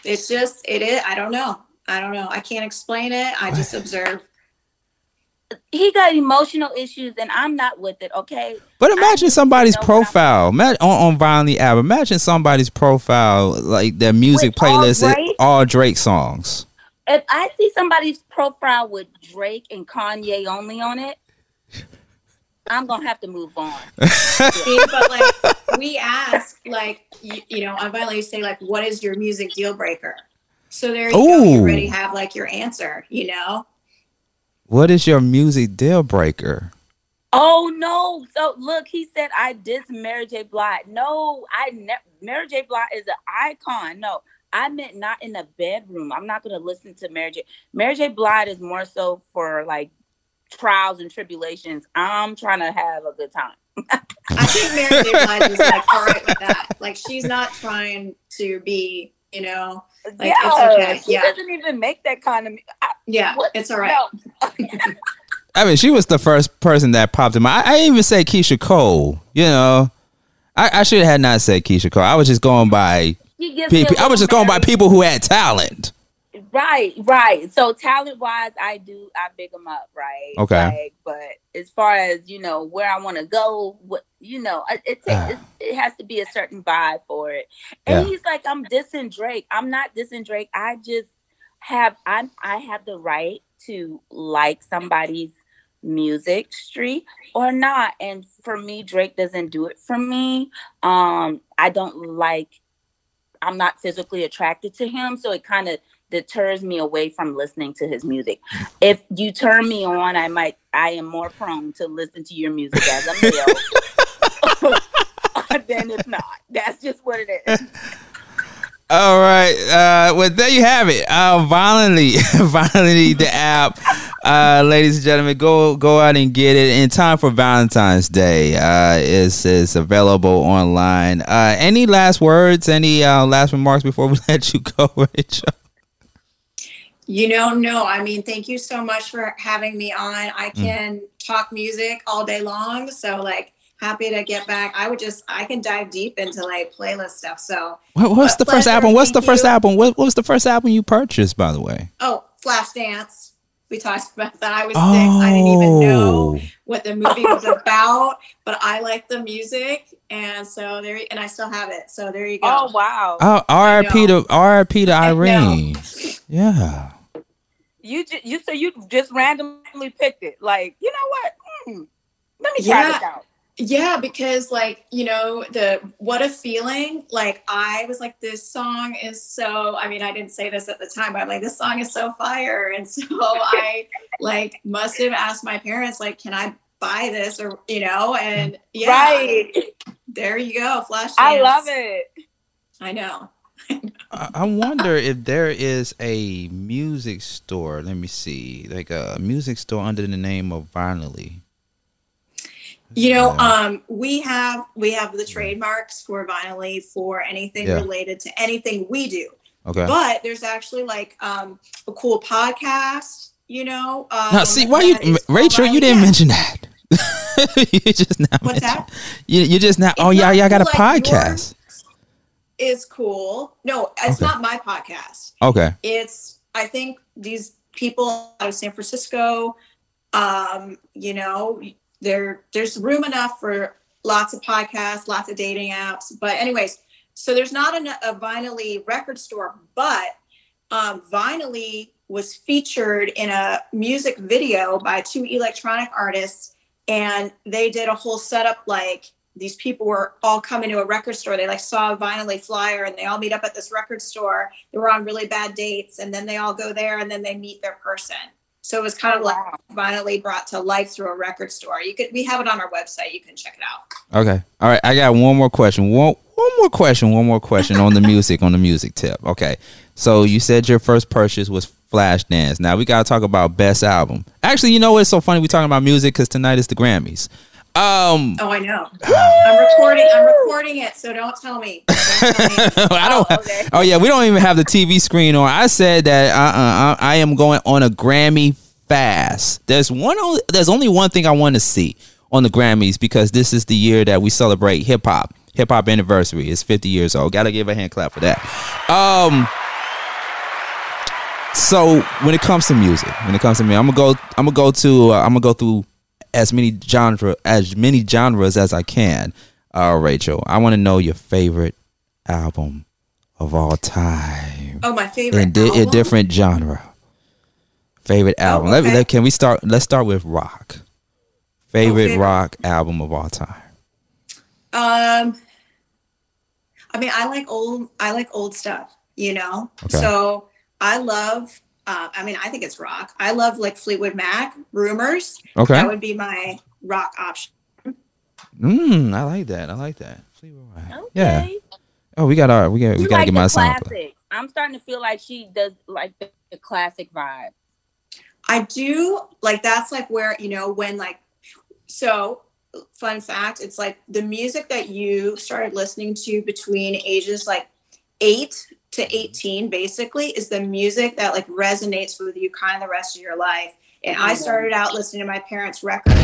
it's just it is I don't know. I don't know. I can't explain it. I just observe.
he got emotional issues, and I'm not with it. Okay.
But imagine somebody's
know what I'm-
profile ma- on, on Vinylly app. Imagine somebody's profile, like their music
With
playlist, is
Drake?
all Drake songs.
If I see somebody's profile with Drake and Kanye only on it, I'm gonna have to move on.
See, but like we ask, like you, you know, on Vinylly say like, what is your music deal breaker? So there you go. You already have like your answer. You know.
What is your music deal breaker?
Oh no! So look, he said I diss Mary J. Blige. No, I ne- Mary J. Blige is an icon. No, I meant not in the bedroom. I'm not gonna listen to Mary J. Mary J. Blige is more so for like trials and tribulations. I'm trying to have a good time.
I think Mary J. Blige is like all right with that. Like she's not trying to be, you know, Like,
yeah,
it's okay,
she
yeah.
doesn't even make that kind of. I,
yeah, it's all right.
I mean, she was the first person that popped in my. I, I didn't even say Keyshia Cole. You know, I, I should have not said Keyshia Cole. I was just going by.
She gives me a
People, I was
little
just going by people who had talent.
Right, right. So talent wise, I do I big them up, right?
Okay.
Like, but as far as you know where I want to go, what you know, it it, it it has to be a certain vibe for it. And
Yeah.
he's like, I'm dissing Drake. I'm not dissing Drake. I just have I'm I have the right to like somebody's music street or not. And for me, Drake doesn't do it for me. Um, I don't like. I'm not physically attracted to him, so it kind of deters me away from listening to his music. If you turn me on, I might I am more prone to listen to your music as a male than if not. That's just what it is.
All right. Uh, well, there you have it. Uh, Vinylly, Vinylly, the app, uh, ladies and gentlemen, go go out and get it in time for Valentine's Day. Uh, is is available online. Uh, any last words? Any uh, last remarks before we let you go, Rachel?
You know, no, I mean, thank you so much for having me on. I mm. can talk music all day long. So, like, happy to get back. I would just, I can dive deep into like playlist stuff. So,
What, what's the first album? What's the first
you.
album? What, what was the first album you purchased, by the way?
oh, Flashdance. We talked about that. I was six. I didn't even oh. know what the movie was about, but I like the music. And so there, and I still have it. So there you go.
Oh wow.
Oh, R.I.P.
know.
to R.I.P. to Irene. Yeah.
You just you so you just randomly picked it. Like, you know what? Hmm, let me try
Yeah.
this out.
Yeah, because like, you know, the what a feeling. Like I was like, this song is so I mean, I didn't say this at the time, but I'm like, this song is so fire. And so I like must have asked my parents, like, can I buy this or you know, and yeah,
Right.
there you go. Flash.
I love it.
I know.
I I wonder if there is a music store. Let me see, like a music store under the name of Vinyl.
You know,
Yeah.
um, we have we have the trademarks for Vinyl for anything
Yeah.
related to anything we do.
Okay.
But there's actually like um, a cool podcast, you know. Um,
now, see, why you,
that is called
Rachel? You didn't
Yeah.
mention that. you just now.
What's
mentioned-
that?
You you just now.
It's
Oh yeah,
not
y'all got a
like
podcast.
Is cool. No, it's
Okay.
not my podcast.
Okay.
It's I think these people out of San Francisco, um, you know, there there's room enough for lots of podcasts, lots of dating apps. But anyways, so there's not an, a Vinyl record store, but um, Vinyl was featured in a music video by two electronic artists, and they did a whole setup like these people were all coming to a record store. They like saw a vinyl flyer and they all meet up at this record store. They were on really bad dates and then they all go there and then they meet their person. So it was kind of oh, like vinyl brought to life through a record store. You could we have it on our website. You can check it out.
Okay. All right. I got one more question. One one more question. One more question on the music on the music tip. Okay. So you said your first purchase was Flashdance. Now we gotta talk about best album. Actually, you know what's so funny? We talking about music because tonight is the Grammys. Um,
Oh, I know. I'm recording. I'm recording it, so don't tell me. Don't tell me.
I don't.
Oh, okay.
Oh yeah, we don't even have the TV screen on. I said that uh, uh, I am going on a Grammy fast. There's one. Only, there's only one thing I want to see on the Grammys because this is the year that we celebrate hip hop. Hip hop anniversary is 50 years old. Got to give a hand clap for that. Um. So when it comes to music, when it comes to me, I'm gonna go. I'm gonna go to. Uh, I'm gonna go through as many genre as many genres as I can. Uh, Rachel, I want to know your favorite album of all time
Oh, my favorite.
in, di- in different genre. Favorite album. Let,
okay.
let- can we start? Let's start with rock. Favorite,
favorite.
rock album of all time.
Um, I mean, I like old. I like old stuff. You know,
Okay.
so I love. Uh, I mean, I think it's rock. I love like Fleetwood Mac, Rumors.
Okay.
That would be my rock option.
Mm, I like that. I like that. Fleetwood Mac.
Okay.
Yeah. Oh, we got our. We got. We got to
like
get my sound.
classics. I'm starting to feel like she does like the, the classic vibe.
I do like that's like where you know when like so fun fact it's like the music that you started listening to between ages like 8 to 18 basically is the music that like resonates with you kind of the rest of your life and I started out listening to my parents records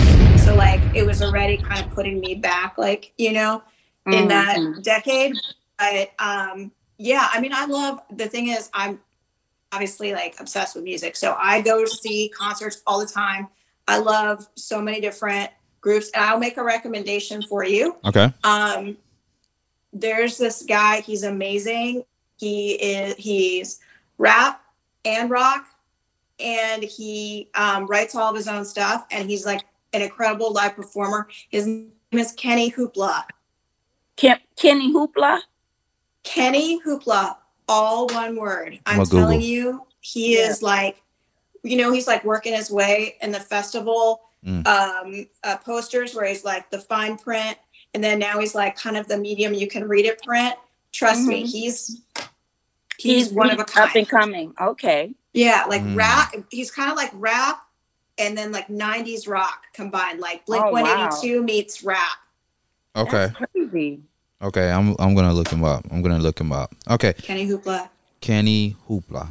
so like it was already kind of putting me back like you know in that
Mhm.
decade. But um, yeah, I mean, I love the thing is, I'm obviously like obsessed with music. So I go to see concerts all the time. I love so many different groups, and I'll make a recommendation for you.
Okay.
Um, there's this guy, he's amazing. He is he's rap and rock, and he um, writes all of his own stuff, and he's like an incredible live performer. His name is KennyHoopla.
Ken, KennyHoopla.
Kenny Hoopla, all one word. I'm
I'ma
telling
Google.
you, he
Yeah.
is like, you know, he's like working his way in the festival
Mm.
um, uh, posters where he's like the fine print, and then now he's like kind of the medium you can read it print. Trust me,
Mhm.
He's he's, one of a kind.
up and coming. Okay.
Yeah, like
Mm.
rap. He's kind of like rap, and then like '90s rock combined, like Blink
Oh, wow.
182 meets rap.
Okay.
That's crazy.
Okay. I'm. I'm gonna look him up. I'm gonna look him up. Okay.
KennyHoopla,
Kenny Hoopla.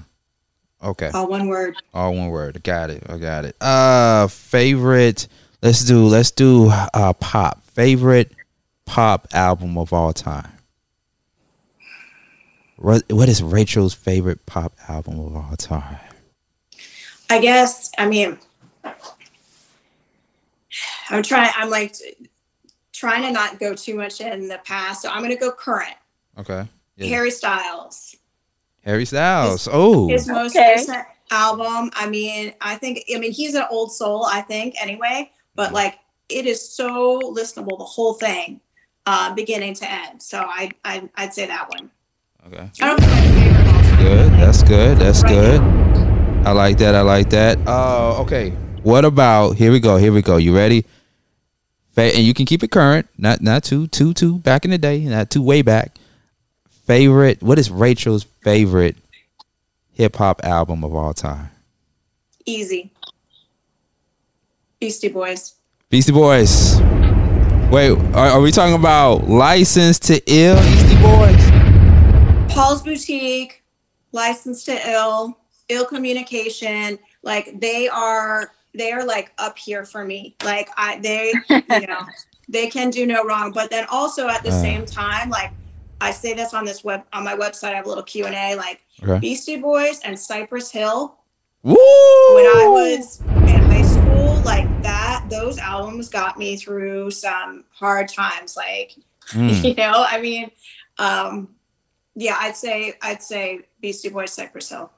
Okay.
all one word.
All one word. Got it. I got it. Uh, favorite. Let's do. Let's do. Uh, pop. Favorite pop album of all time. What What is Rachel's favorite pop album of all time?
I guess. I mean, I'm trying. I'm like trying to not go too much in the past, so I'm going to go current.
Okay. Yeah.
Harry Styles,
Harry Styles. Oh.
his most
Okay.
recent album. I mean, I think. I mean, he's an old soul. I think anyway, but like it is so listenable, the whole thing, uh, beginning to end. So I, I I'd say that one.
Okay.
I don't know if it's my favorite of all time.
Good. That's good. That's good. I like that. I like that. Uh, okay. What about here we go. Here we go. You ready? Fa- and you can keep it current, not not too too too back in the day, not too way back. Favorite. What is Rachel's favorite hip hop album of all time?
Easy. Beastie Boys.
Beastie Boys. Wait, are, are we talking about License to Ill, Beastie Boys?
Paul's Boutique, License to Ill, Ill Communication, like they are they are like up here for me. Like I they you know they can do no wrong. But then also at the
Uh.
same time, like I say this on this web on my website, I have a little Q and A. Like
Okay.
Beastie Boys and Cypress Hill.
Woo!
When I was in high school, like that, those albums got me through some hard times. Like
Mm.
you know i mean um yeah i'd say i'd say beastie boys cypress hill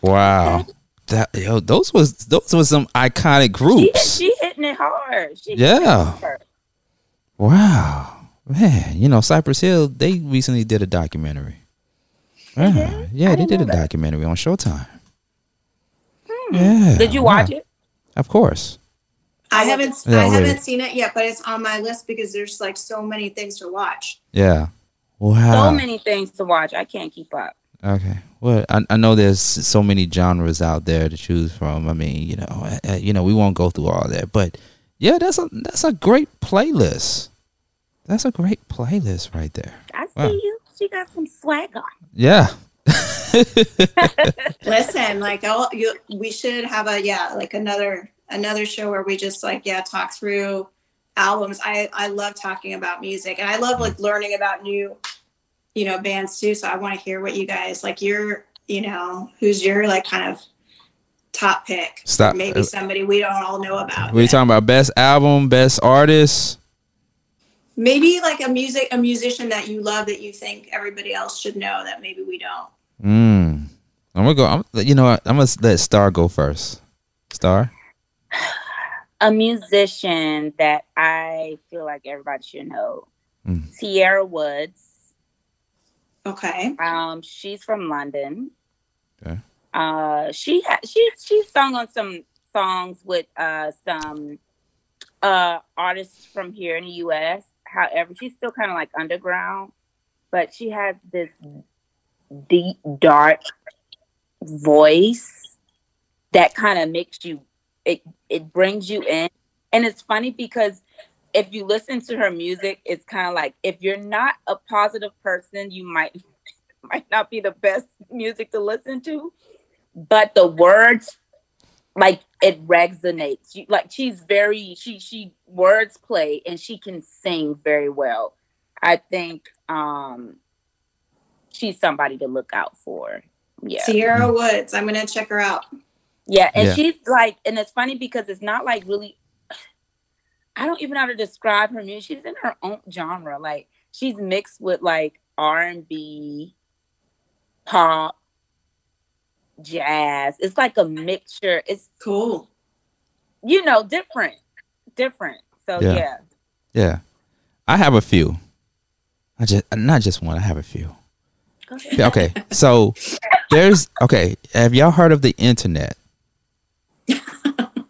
Wow. That yo, those was those was some iconic groups.
she hitting it hard. She
Yeah.
hard.
Wow. Man, you know, Cypress Hill, they recently did a documentary. Yeah,
did?
yeah
I
they
didn't
a
that.
documentary on Showtime. Hmm. Yeah.
Did you watch
wow.
it?
Of course.
i haven't
Yeah,
i haven't seen it yet but it's on my list because there's like so many things to watch
Yeah.
So many things to watch. I can't keep up.
Okay. Well, I, I know there's so many genres out there to choose from. I mean, you know, uh, uh, you know, we won't go through all that, but Yeah, that's a that's a great playlist. That's a great playlist right there.
I see
Wow.
you. She got some swagger.
Yeah.
Listen, like I'll, you, we should have a yeah, like another another show where we just like yeah talk through albums. I I love talking about music and I love like learning about new you know bands too. So I want to hear what you guys like. Your you know who's your like kind of top pick?
Stop.
Maybe somebody we don't all know about.
We talking about best album, best artist.
maybe like a music a musician that you love that you think everybody else should know that maybe we don't.
Mm. I'm gonna go. I'm, you know what? I'm gonna let Star go first. Star.
A musician that I feel like everybody should know.
Mm.
Sierra Woods.
Okay.
Um, she's from London.
Okay.
Uh, she ha- she she sung on some songs with uh some uh artists from here in the U.S. However, she's still kind of like underground, but she has this deep, dark voice that kind of makes you it it brings you in, and it's funny because if you listen to her music, it's kind of like if you're not a positive person, you might might not be the best music to listen to, but the words like it resonates. You, like she's very she she words play and she can sing very well. I think um she's somebody to look out for. Yeah.
Sierra Woods. I'm gonna check her out.
Yeah, and
Yeah.
she's like, and it's funny because it's not like really. I don't even know how to describe her music. She's in her own genre. Like she's mixed with like R and B, pop, jazz. It's like a mixture. It's
Cool.
you know different, different. So
Yeah.
yeah,
Yeah. I have a few. I just not just one. I have a few.
Go ahead.
Yeah, Okay. So there's okay. Have y'all heard of the internet?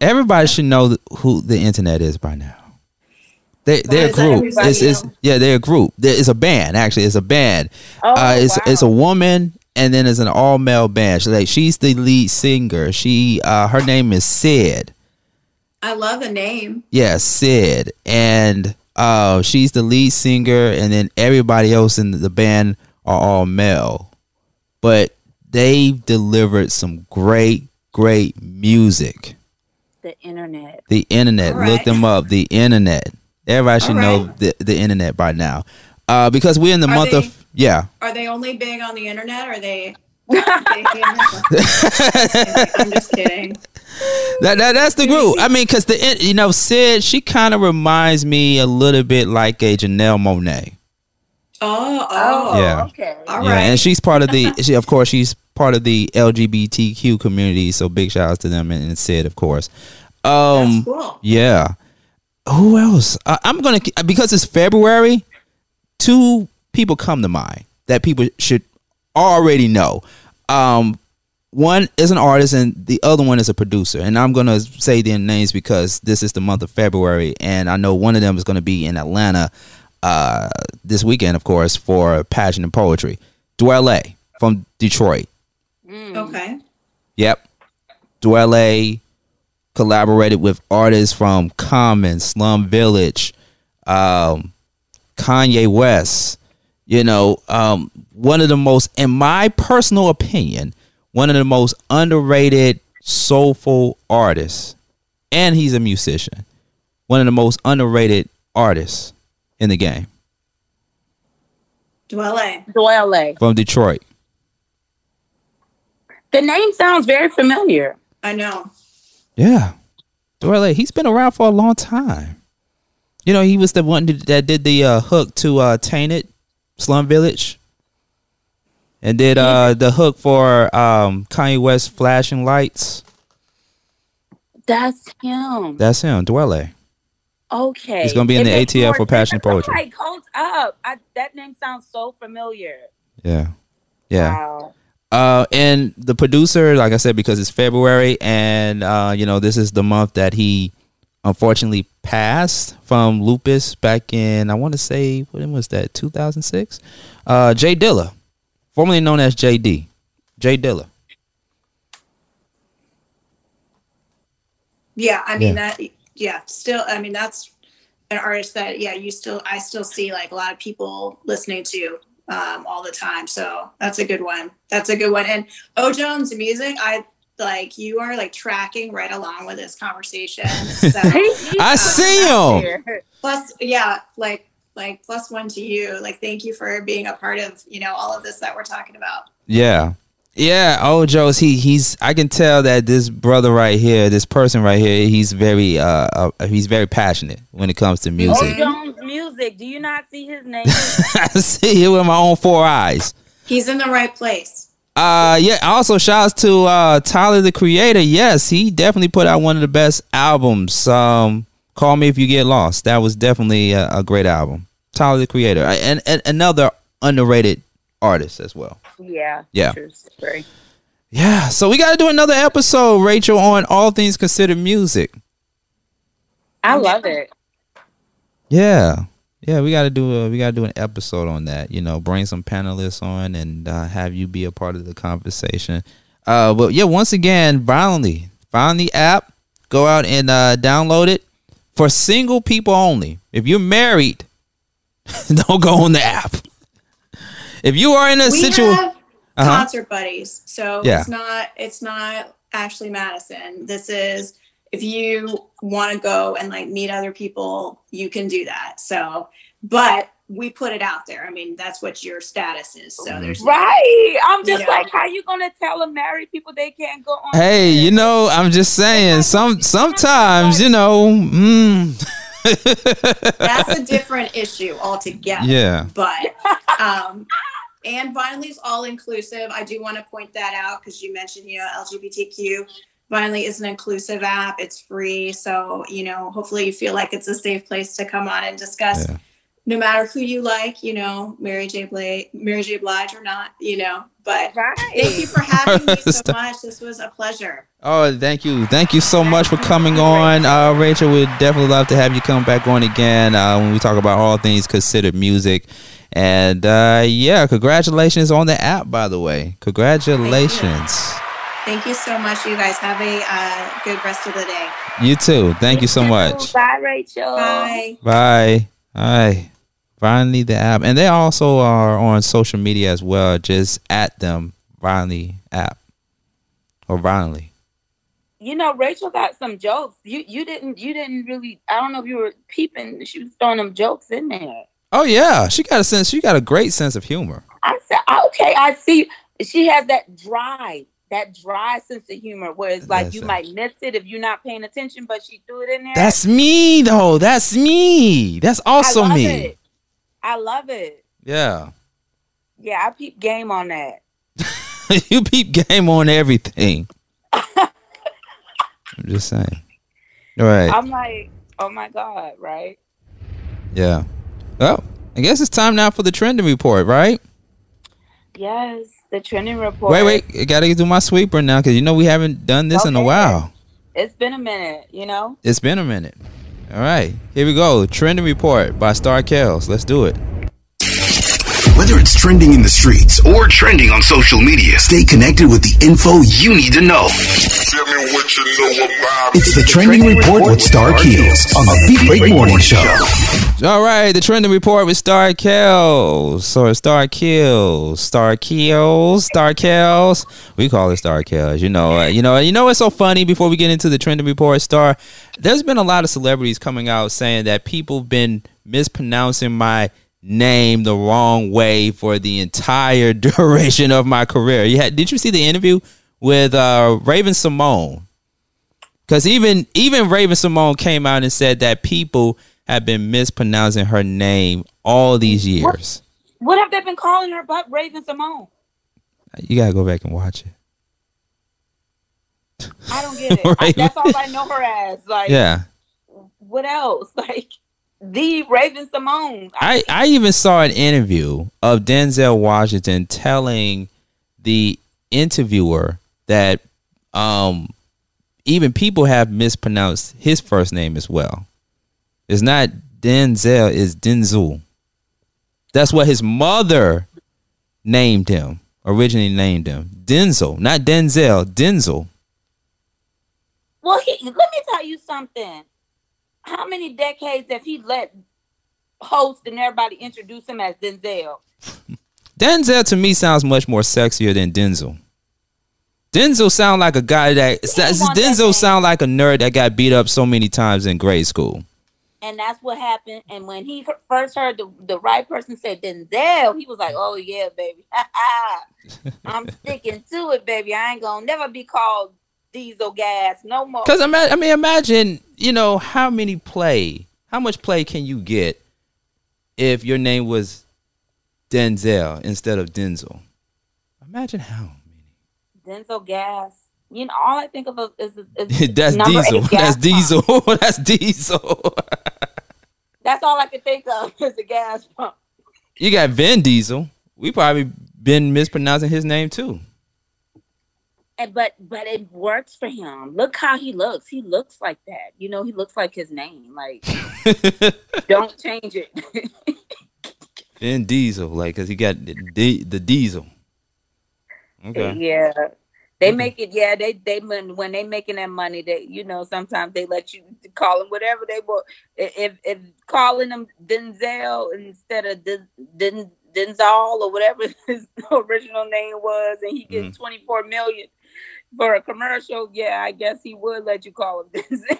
Everybody should know who the internet is by now. They they're a group. It's, it's yeah, they're a group. There- It's a band actually. It's a band.
Oh,
uh, it's
wow.
it's a woman and then it's an all male band. She, like she's the lead singer. She uh her name is Syd.
I love the name.
Yeah, Syd, and uh, she's the lead singer, and then everybody else in the band are all male. But they've delivered some great, great music.
The internet.
The internet,
All
look them up. The internet. Everybody should
All
know the, the internet by now, uh, because we're in the
Are
month
they-
of yeah.
Are they only big on the internet? Or are they? they I'm just kidding.
That, that that's the group. I mean, because the you know Syd, she kind of reminds me a little bit like a Janelle Monáe.
Oh, oh,
Oh,
Yeah.
okay.
All
yeah,
right.
and she's part of the. She, of course, she's part of the LGBTQ community. So big shout outs to them and, and Syd, of course. Um,
That's cool.
yeah. Who else? I, I'm gonna because it's February. Two people come to mind that people should already know. Um, one is an artist and the other one is a producer. And I'm gonna say their names because this is the month of February, and I know one of them is gonna be in Atlanta uh, this weekend, of course, for Passion and Poetry. Dwele from Detroit.
Mm.
Okay.
Yep. Dwele collaborated with artists from Common, Slum Village, um, Kanye West. You know, um, one of the most, in my personal opinion, one of the most underrated soulful artists. And he's a musician. One of the most underrated artists in the game
Dwele.
Dwele.
from Detroit.
The name sounds very familiar.
I know.
Yeah. Dwele, he's been around for a long time. You know, he was the one that did the uh, hook to uh, Tainted Slum Village. And did uh, the hook for um, Kanye West Flashing Lights.
That's him.
That's him, Dwele.
Okay.
He's gonna be in
It
the
makes
ATL for Passion. Poetry.
Like, hold up. I, that name sounds so familiar.
Yeah. Yeah.
Wow.
Uh, and the producer, like I said, because it's February, and uh, you know, this is the month that he unfortunately passed from lupus back in I want to say when was that 2006. Uh, J Dilla, formerly known as JD, J Dilla.
Yeah, I mean that yeah, still, I mean, that's an artist that, yeah, you still, I still see like a lot of people listening to um, all the time. So that's a good one. That's a good one. And O Jones music, I like you are like tracking right along with this conversation. So,
I see him.
plus, yeah, like like plus one to you. Like, thank you for being a part of you know all of this that we're talking about.
Yeah. Yeah, Ojo's he he's I can tell that this brother right here, this person right here, he's very uh, uh he's very passionate when it comes to music.
O Jones music. Do you not see his name?
I see it with my own four eyes.
He's in the right place.
Uh yeah, also shouts to uh Tyler the Creator. Yes, he definitely put out one of the best albums. Um Call Me If You Get Lost. That was definitely a, a great album. Tyler the Creator. And, and another underrated artist as well.
Yeah.
Yeah.
True story.
Yeah, so we got to do another episode, Rachel, on all things considered music.
I love it.
Yeah, yeah, we got to do a we got to do an episode on that. You know, bring some panelists on and uh, have you be a part of the conversation. Uh, but yeah, once again, Vinylly, find the app, go out and uh, download it for single people only. If you're married, don't go on the app. If you are in a situation, Uh-huh.
concert buddies, so
Yeah.
it's not it's not Ashley Madison. This is if you want to go and like meet other people, you can do that. So, but we put it out there. I mean, that's what your status is. So there's
Right. I'm just
Yeah.
like, how you gonna tell a married people they can't go on?
hey, you know, I'm just saying, some sometimes, you know, mm,
that's a different issue altogether.
yeah,
but um and Vinylly is all inclusive. I do want to point that out because you mentioned, you know, LGBTQ. Vinylly is an inclusive app. It's free. So, you know, hopefully you feel like it's a safe place to come on and discuss
Yeah.
No matter who you like, you know, Mary J. Blige, Mary J. Blige or not, you know. But thank you for having me so much. This was a pleasure.
Oh, thank you. Thank you so much for coming on. Uh, Rachel, we'd definitely love to have you come back on again uh, when we talk about all things considered music. And uh, yeah, congratulations on the app, by the way. Congratulations.
Thank you so much. You guys have a uh, good rest of the day.
You too. Thank you so much.
Bye, Rachel.
Bye.
Bye. Hi. Vinylly, the app. And they also are on social media as well. Just at them, Vinylly app. Or Vinylly.
You know, Rachel got some jokes. You you didn't you didn't really. I don't know if you were peeping. She was throwing them jokes in there.
Oh yeah, she got a sense. She got a great sense of humor.
I said, okay, I see. She has that dry, that dry sense of humor where it's like
That's
you
it.
might miss it if you're not paying attention, but she threw it in there.
That's me though. That's me. That's also me.
It. I love it.
Yeah.
Yeah, I peep game on that.
you peep game on everything. I'm just saying. All right.
I'm like, oh my god, right?
Yeah. Well, I guess it's time now for the trending report, right?
Yes, the trending report.
Wait, wait. I gotta do my sweeper now because you know we haven't done this in a while.
It's been a minute, you know.
It's been a minute. All right. Here we go. Trending report by Star Kells. Let's do it.
Whether it's trending in the streets or trending on social media, stay connected with the info you need to know.
Tell me what you know about
It's the Trending Report with Star Keels on the Beat Break Morning Show.
All right, the trending report with Star Kells or Star Kills, Star Kills, Star Kells. We call it Star Kells. You know, you know, you know. What's so funny? Before we get into the trending report, Star, there's been a lot of celebrities coming out saying that people been mispronouncing my name the wrong way for the entire duration of my career. You had, did you see the interview with uh, Raven Simone? Because even even Raven Simone came out and said that people have been mispronouncing her name all these years.
What have they been calling her but Raven Simone?
You gotta go back and watch it.
I don't get it. I, that's all I know her as. Like,
Yeah,
what else? Like the Raven Simone.
I I even saw an interview of Denzel Washington telling the interviewer that um even people have mispronounced his first name as well. It's not Denzel, it's Denzel. That's what his mother named him, originally named him. Denzel, not Denzel, Denzel.
Well, he, let me tell you something. How many decades have he let host and everybody introduce him as Denzel?
Denzel to me sounds much more sexier than Denzel. Denzel sound like a guy that
that
Denzel
name.
sound like a nerd that got beat up so many times in grade school.
And that's what happened. And when he he- first heard the, the right person say Denzel, he was like, "Oh yeah, baby, I'm sticking to it, baby. I ain't gonna never be called diesel gas no more."
Because I mean, imagine you know how many play, how much play can you get if your name was Denzel instead of Denzel? Imagine how. Many.
Denzel gas. You know, all I think of is, is, is
That's Diesel.
eight gas
That's Diesel. That's Diesel.
That's all I can think of is a gas pump.
you got Vin Diesel. We probably been mispronouncing his name too.
And but but it works for him. Look how he looks. He looks like that. You know, he looks like his name. Like, don't change it.
Vin Diesel, like, cause he got the, the, the Diesel. Okay.
Yeah. They make it, yeah. They they when when they making that money, they you know sometimes they let you call them whatever they want. If if calling them Denzel instead of Den, Den, Denzel or whatever his original name was, and he gets mm-hmm. twenty four million for a commercial, yeah, I guess he would let you call him Denzel.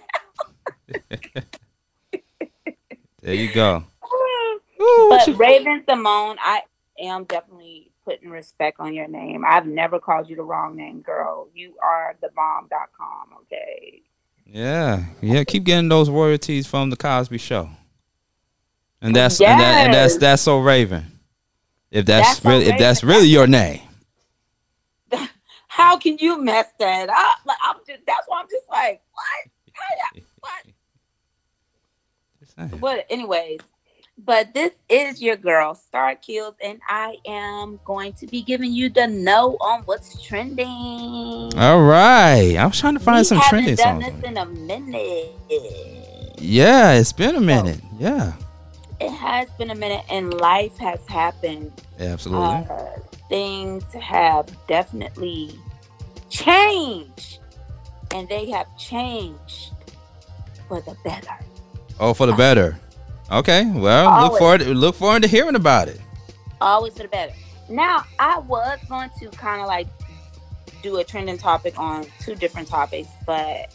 There you go. Ooh,
but
you-
Raven-Symoné, I am definitely putting respect on your name. I've never called you the wrong name, girl. You are the bomb.com, okay?
Yeah, yeah. Keep getting those royalties from the Cosby Show, and that's and, that, and that's that's so Raven. If that's,
That's So
really if that's really your name,
How can you mess that up? Like I'm just that's why I'm just like, what? What? But anyways, but this is your girl, Star Kills, and I am going to be giving you the know on what's trending.
All right, I was trying to find
we
some trending
done
songs.
this in a minute.
Yeah, it's been a minute. Yeah,
It has been a minute, and life has happened.
absolutely.
Uh, things have definitely changed, and they have changed for the better.
oh, for the better. Okay, well, look
Always.
forward look forward to hearing about it.
Always for the better. Now, I was going to kind of like do a trending topic on two different topics, but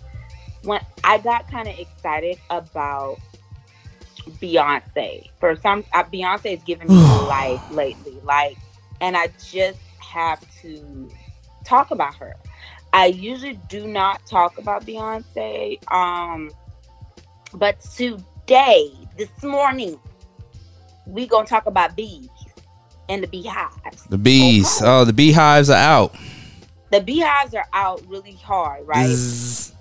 when I got kind of excited about Beyonce, for some, uh, Beyonce is giving me life lately, like, and I just have to talk about her. I usually do not talk about Beyonce, um, but today, this morning, we gonna talk about bees and the beehives.
The bees.
Okay.
Oh, the beehives are out.
The beehives are out really hard, right?
Zzz.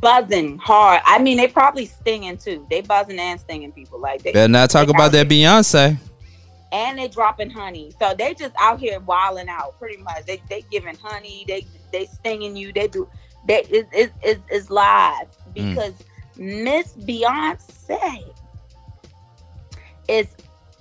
Buzzing hard. I mean, they probably stinging too. They buzzing and stinging people. Like they
Better not talk about that. Beyonce.
And they dropping honey. So they just out here wilding out pretty much. They they giving honey. They they stinging you. They do. They it, it, it, it's live
Mm.
because Miss Beyonce is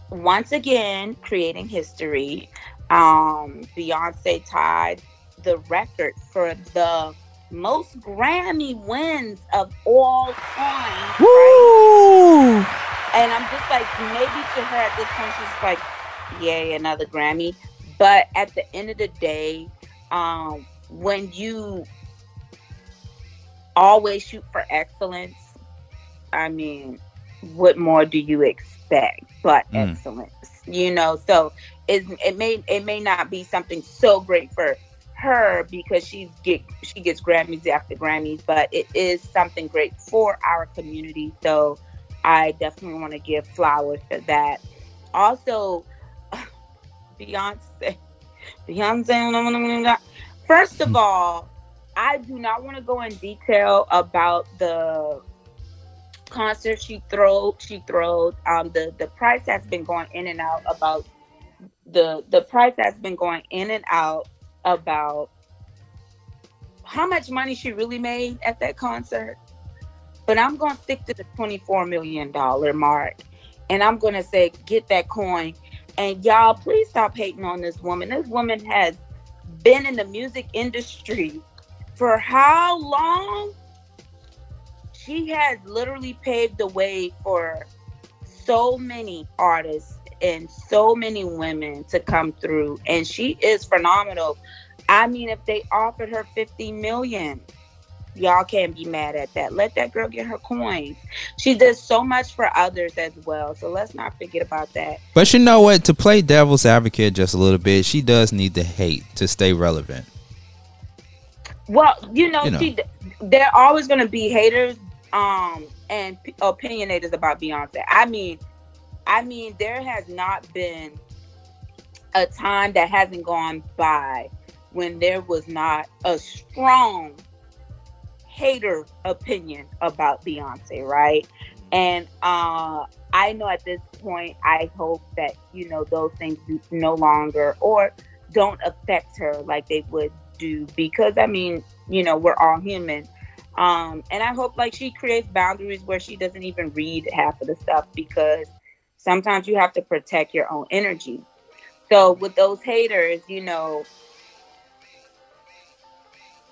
once again creating history. Um, Beyonce tied the record for the most Grammy wins of all time.
Woo!
And I'm just like, maybe to her at this point, she's like, yay, another Grammy. But at the end of the day, um, when you always shoot for excellence, I mean, what more do you expect but
Mm.
excellence? You know, so it, it may it may not be something so great for her because she's get she gets Grammys after Grammys, but it is something great for our community. So I definitely want to give flowers for that. Also, Beyonce, Beyonce. First of all, I do not want to go in detail about the concert she throw she throwed. Um, the the price has been going in and out about the the price has been going in and out about how much money she really made at that concert. But I'm going to stick to the $24 million mark. And I'm going to say, get that coin. And y'all, please stop hating on this woman. This woman has been in the music industry for how long? she has literally paved the way for so many artists and so many women to come through and she is phenomenal i mean if they offered her 50 million y'all can't be mad at that let that girl get her coins she does so much for others as well so let's not forget about that
But you know what? To play devil's advocate just a little bit, she does need the hate to stay relevant.
well you know,
You know.
she they're always going to be haters um and p- opinionators about beyonce i mean i mean there has not been a time that hasn't gone by when there was not a strong hater opinion about Beyonce, right? And uh, I know at this point, I hope that you know those things do no longer or don't affect her like they would do because I mean, you know, we're all human. Um, and I hope like she creates boundaries where she doesn't even read half of the stuff because sometimes you have to protect your own energy. So with those haters, you know,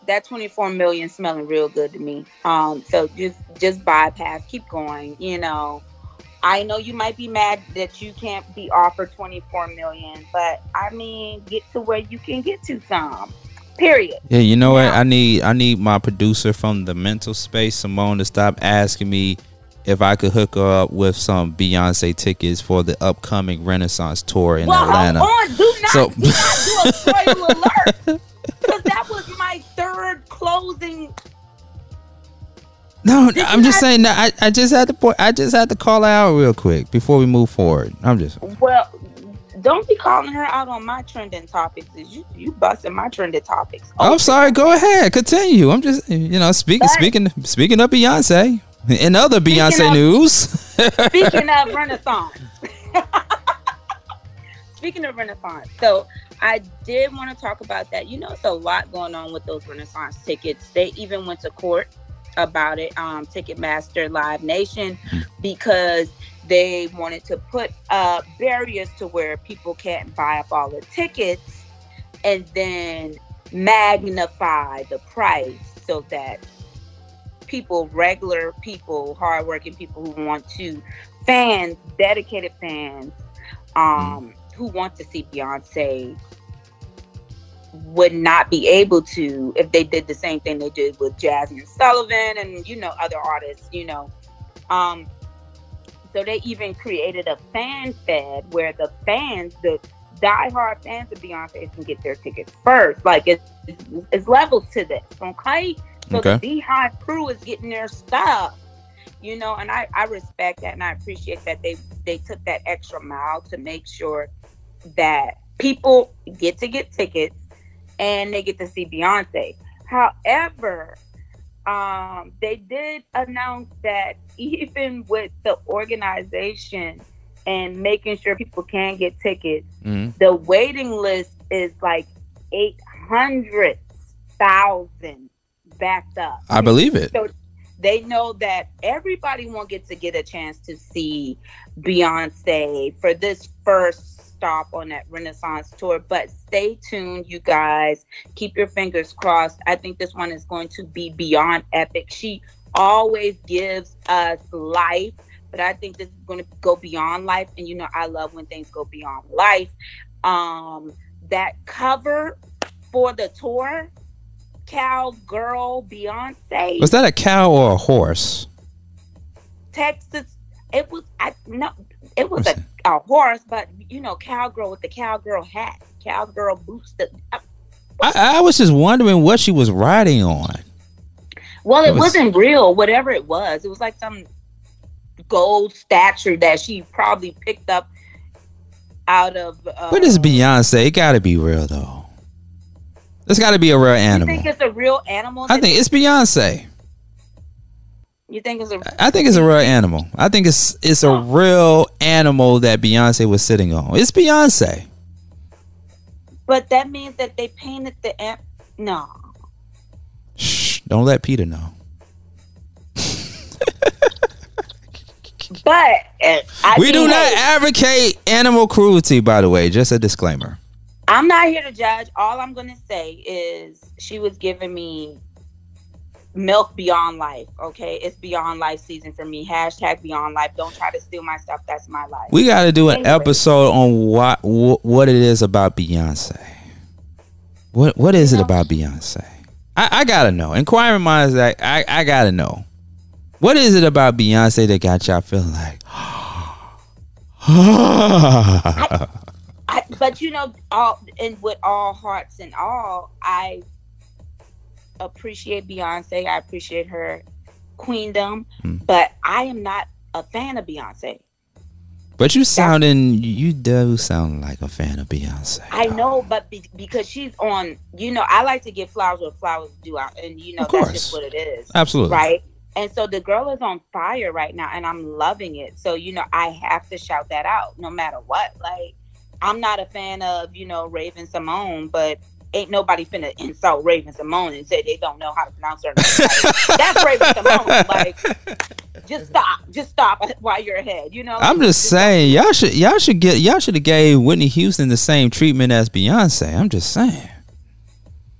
that 24 million smelling real good to me. Um, so just just bypass, keep going. You know, I know you might be mad that you can't be offered 24 million, but I mean, get to where you can get to some. Period.
Yeah, you know what? I need I need my producer from the mental space, Simone, to stop asking me if I could hook her up with some Beyonce tickets for the upcoming Renaissance tour in
well,
Atlanta.
hold on. Do not,
So-
do not do a spoiler alert. Because that was my third closing.
No,
Did
I'm just saying that I, I just had to point I just had to call her out real quick before we move forward. I'm just
Well, don't be calling her out on my trending topics. Is you you busting my trending topics?
I'm sorry, go ahead, continue. I'm just you know, speaking speaking speaking of Beyonce. and other Beyonce
of-
news.
Speaking of Renaissance. Speaking of Renaissance, so I did want to talk about that. You know, it's a lot going on with those Renaissance tickets. They even went to court about it, um, Ticketmaster Live Nation, because they wanted to put uh, barriers to where people can't buy up all the tickets and then magnify the price so that people, regular people, hardworking people who want to, fans, dedicated fans, um, who want to see Beyonce would not be able to if they did the same thing they did with Jazmine Sullivan and you know other artists, you know. Um so they even created a fan fed where the fans, the diehard fans of Beyonce can get their tickets first. Like it's, it's, it's levels to this, okay? So
Okay.
the Beehive crew is getting their stuff, you know, and I, I respect that and I appreciate that they they took that extra mile to make sure that people get to get tickets and they get to see Beyonce. However, um, they did announce that even with the organization and making sure people can get tickets,
Mhm.
the waiting list is like 800,000 backed up.
I believe it.
So they know that everybody won't get to get a chance to see Beyonce for this first stop on that Renaissance tour. But stay tuned, you guys. Keep your fingers crossed. I think this one is going to be beyond epic. She always gives us life. But I think this is going to go beyond life, and you know I love when things go beyond life. Um, that cover for the tour, Cowgirl Beyonce.
Was that a cow or a horse?
Texas. It was I no, it was a, a horse, but you know, cowgirl with the cowgirl hat, cowgirl boots. The, uh,
I, I was just wondering what she was riding on.
well,
It
it
was-
wasn't real. Whatever it was, it was like some gold statue that she probably picked up out of. Uh,
What is Beyonce? It gotta be real though. It's gotta be a real animal.
You think it's a real animal?
I think it's Beyonce.
You think it's a.
I think it's a real animal. I think it's it's a real animal that Beyonce was sitting on. It's Beyonce.
But that means that they painted the. Am- no,
Shh, don't let Peter know.
but uh, I
we do not advocate animal cruelty, by the way. Just a disclaimer.
I'm not here to judge. All I'm going to say is she was giving me MILF Beyond Life. Okay, it's Beyond Life season for me. Hashtag Beyond Life. Don't try to steal my stuff. That's my life.
We got to do an
Anyway.
episode on what wh- what it is about Beyonce. What what is it about Beyonce? I, I gotta know. Inquiring minds, like I I gotta know. What is it about Beyonce that got y'all feeling like?
I, but you know, all and with all hearts and all, I appreciate Beyonce. I appreciate her queendom,
Hmm.
but I am not a fan of Beyonce.
but you sounding you do sound like a fan of Beyonce.
I know, but be, because she's on, you know, I like to give flowers where flowers do out, and you know
Of
that's just what it is,
Absolutely.
right? And so the girl is on fire right now, and I'm loving it. So you know, I have to shout that out, no matter what. Like, I'm not a fan of you know Raven-Symoné, but ain't nobody finna insult Raven-Symoné and say they don't know how to pronounce her name. Like, that's Raven-Symoné. Like, just stop, just stop while you're ahead. You know,
I'm just saying y'all should y'all should get y'all should have gave Whitney Houston the same treatment as Beyonce. I'm just saying.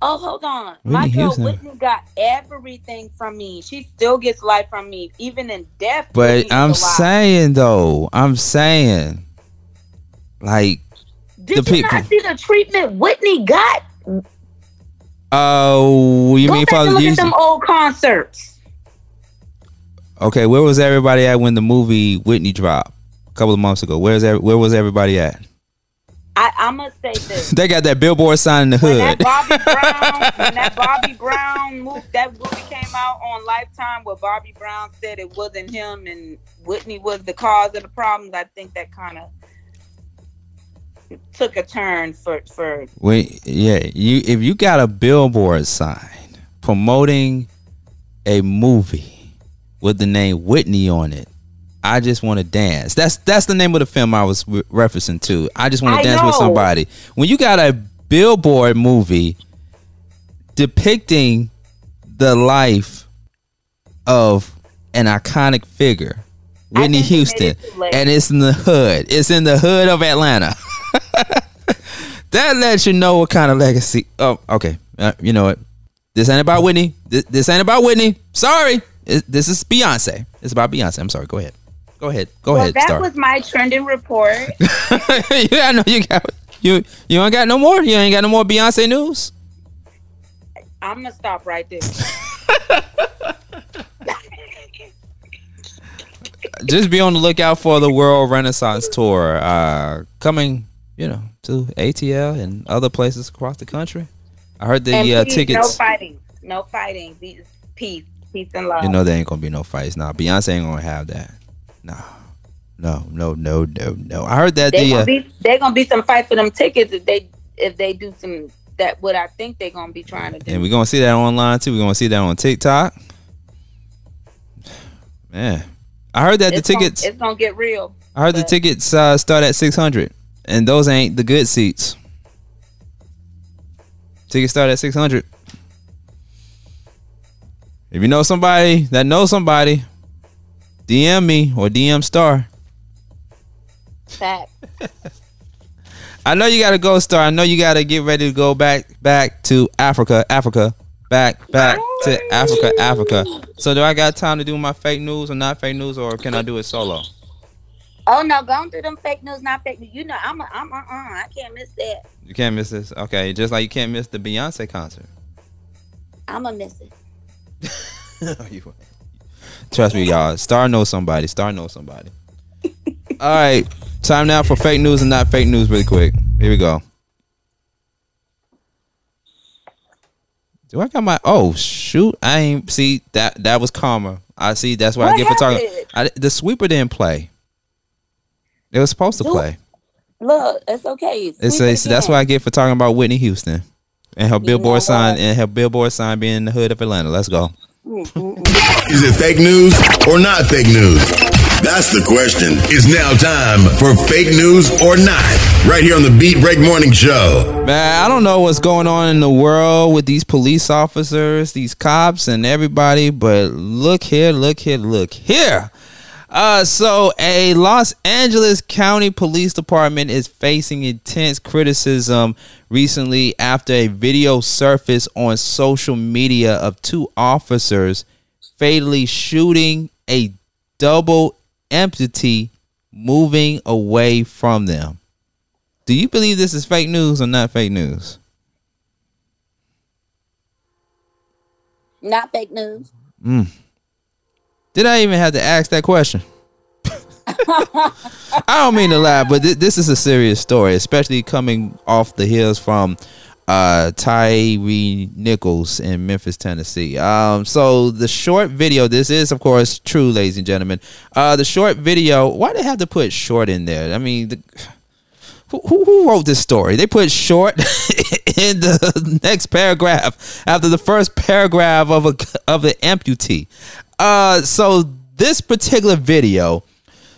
Oh, hold on. My
Whitney
girl
Houston.
Whitney got everything from me. She still gets life from me, even in death.
But I'm saying though, I'm saying like
did
the
you
people-
not see the treatment Whitney got?
Oh, you
Go
mean
back and look at
Jesus?
them old concerts.
Okay, where was everybody at when the movie Whitney dropped a couple of months ago? Where's every, where was everybody at?
I, I must say this.
They got that billboard sign in the
When that
hood.
Bobby Brown, when that Bobby Brown movie, that movie came out on Lifetime, where Bobby Brown said it wasn't him and Whitney was the cause of the problems, I think that kind of took a turn for for
When, yeah, you if you got a billboard sign promoting a movie with the name Whitney on it, I just want to dance. That's that's the name of the film I was re- referencing to. I just want to dance with somebody. When you got a billboard movie depicting the life of an iconic figure, Whitney
think they made
Houston, and it's in the hood. It's in the hood of Atlanta. that lets you know what kind of legacy. Oh, okay. Uh, you know what? This ain't about Whitney. This, this ain't about Whitney. Sorry. It- this is Beyonce. It's about Beyonce. I'm sorry. Go ahead. Go ahead. Go
well,
ahead.
that was my trending report.
yeah, I know you got you. You ain't got no more. You ain't got no more Beyonce news.
I'm gonna stop right there.
Just be on the lookout for the World Renaissance Tour uh, coming. You know, to ATL and other places across the country. I heard the uh,
please,
tickets.
no fighting, no fighting. Peace, peace, and love.
You know there ain't gonna be no fights. Nah, Beyonce ain't gonna have that. No, no, no, no, no, no. I heard that
they
the
gonna
uh,
be they gonna be some fight for them tickets if they if they do some that what I think they're gonna be trying to do.
and we're gonna see that online too. We're gonna see that on TikTok. Man, I heard that
it's
the
gonna-
tickets.
it's gonna get real.
I heard the tickets uh, start at six hundred, and those ain't the good seats. Tickets start at six hundred. If you know somebody that knows somebody, DM me or DM Star.
Fact.
I know you got to go, Star. I know you got to get ready to go back back to Africa, Africa, back back to Africa, Africa. So do I got time to do my fake news or not fake news, or can I do it solo?
Oh no, going through them fake news, not fake news. You know, I'm a, I'm uh, uh, I can't miss that.
You can't miss this. Okay, just like you can't miss the Beyonce concert.
I'm gonna miss it.
You- Trust me, y'all. Star knows somebody. Star knows somebody. All right, time now for fake news and not fake news. Really quick. Here we go. Do I got my? Oh shoot! I ain't see that. That was karma. I see. That's what, I get for talking. I, the sweeper didn't play. It was supposed to
Dude,
play.
Look, it's okay.
It's
Sweep
a, that's
again.
what I get for talking about Whitney Houston and her
know
billboard sign
what?
and her billboard sign being in the hood of Atlanta. Let's go.
Is it fake news or not fake news? That's the question. It's now time for fake news or not. Right here on the Beat Break Morning Show.
Man, I don't know what's going on in the world with these police officers, these cops, and everybody, but look here, look here, look here. Uh, so a Los Angeles County Police Department is facing intense criticism recently after a video surfaced on social media of two officers fatally shooting a double amputee moving away from them. Do you believe this is fake news or not fake news?
Not fake news.
Did I even have to ask that question? I don't mean to laugh, but th- this is a serious story, especially coming off the heels from uh, Tyre Nichols in Memphis, Tennessee. Um, so the short video, this is of course true, ladies and gentlemen. Uh, the short video, why they have to put short in there? I mean, the, who, who who wrote this story? They put short in the next paragraph after the first paragraph of a of the amputee. Uh, so this particular video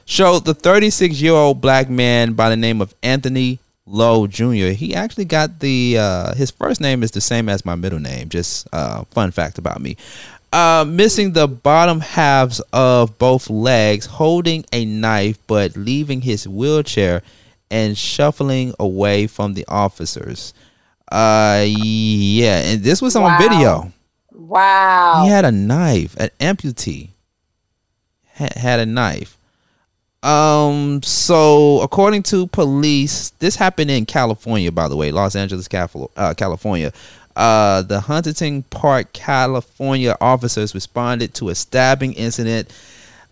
showed the 36 year old black man by the name of Anthony Lowe Jr. He actually got the uh, his first name is the same as my middle name. Just uh, fun fact about me. Uh, missing the bottom halves of both legs, holding a knife, but leaving his wheelchair and shuffling away from the officers. Uh, yeah, and this was on
Wow.
video.
Wow.
He had a knife, an amputee had, a knife. Um, so according to police, this happened in California, by the way, Los Angeles, uh, California. Uh, the Huntington Park, California officers responded to a stabbing incident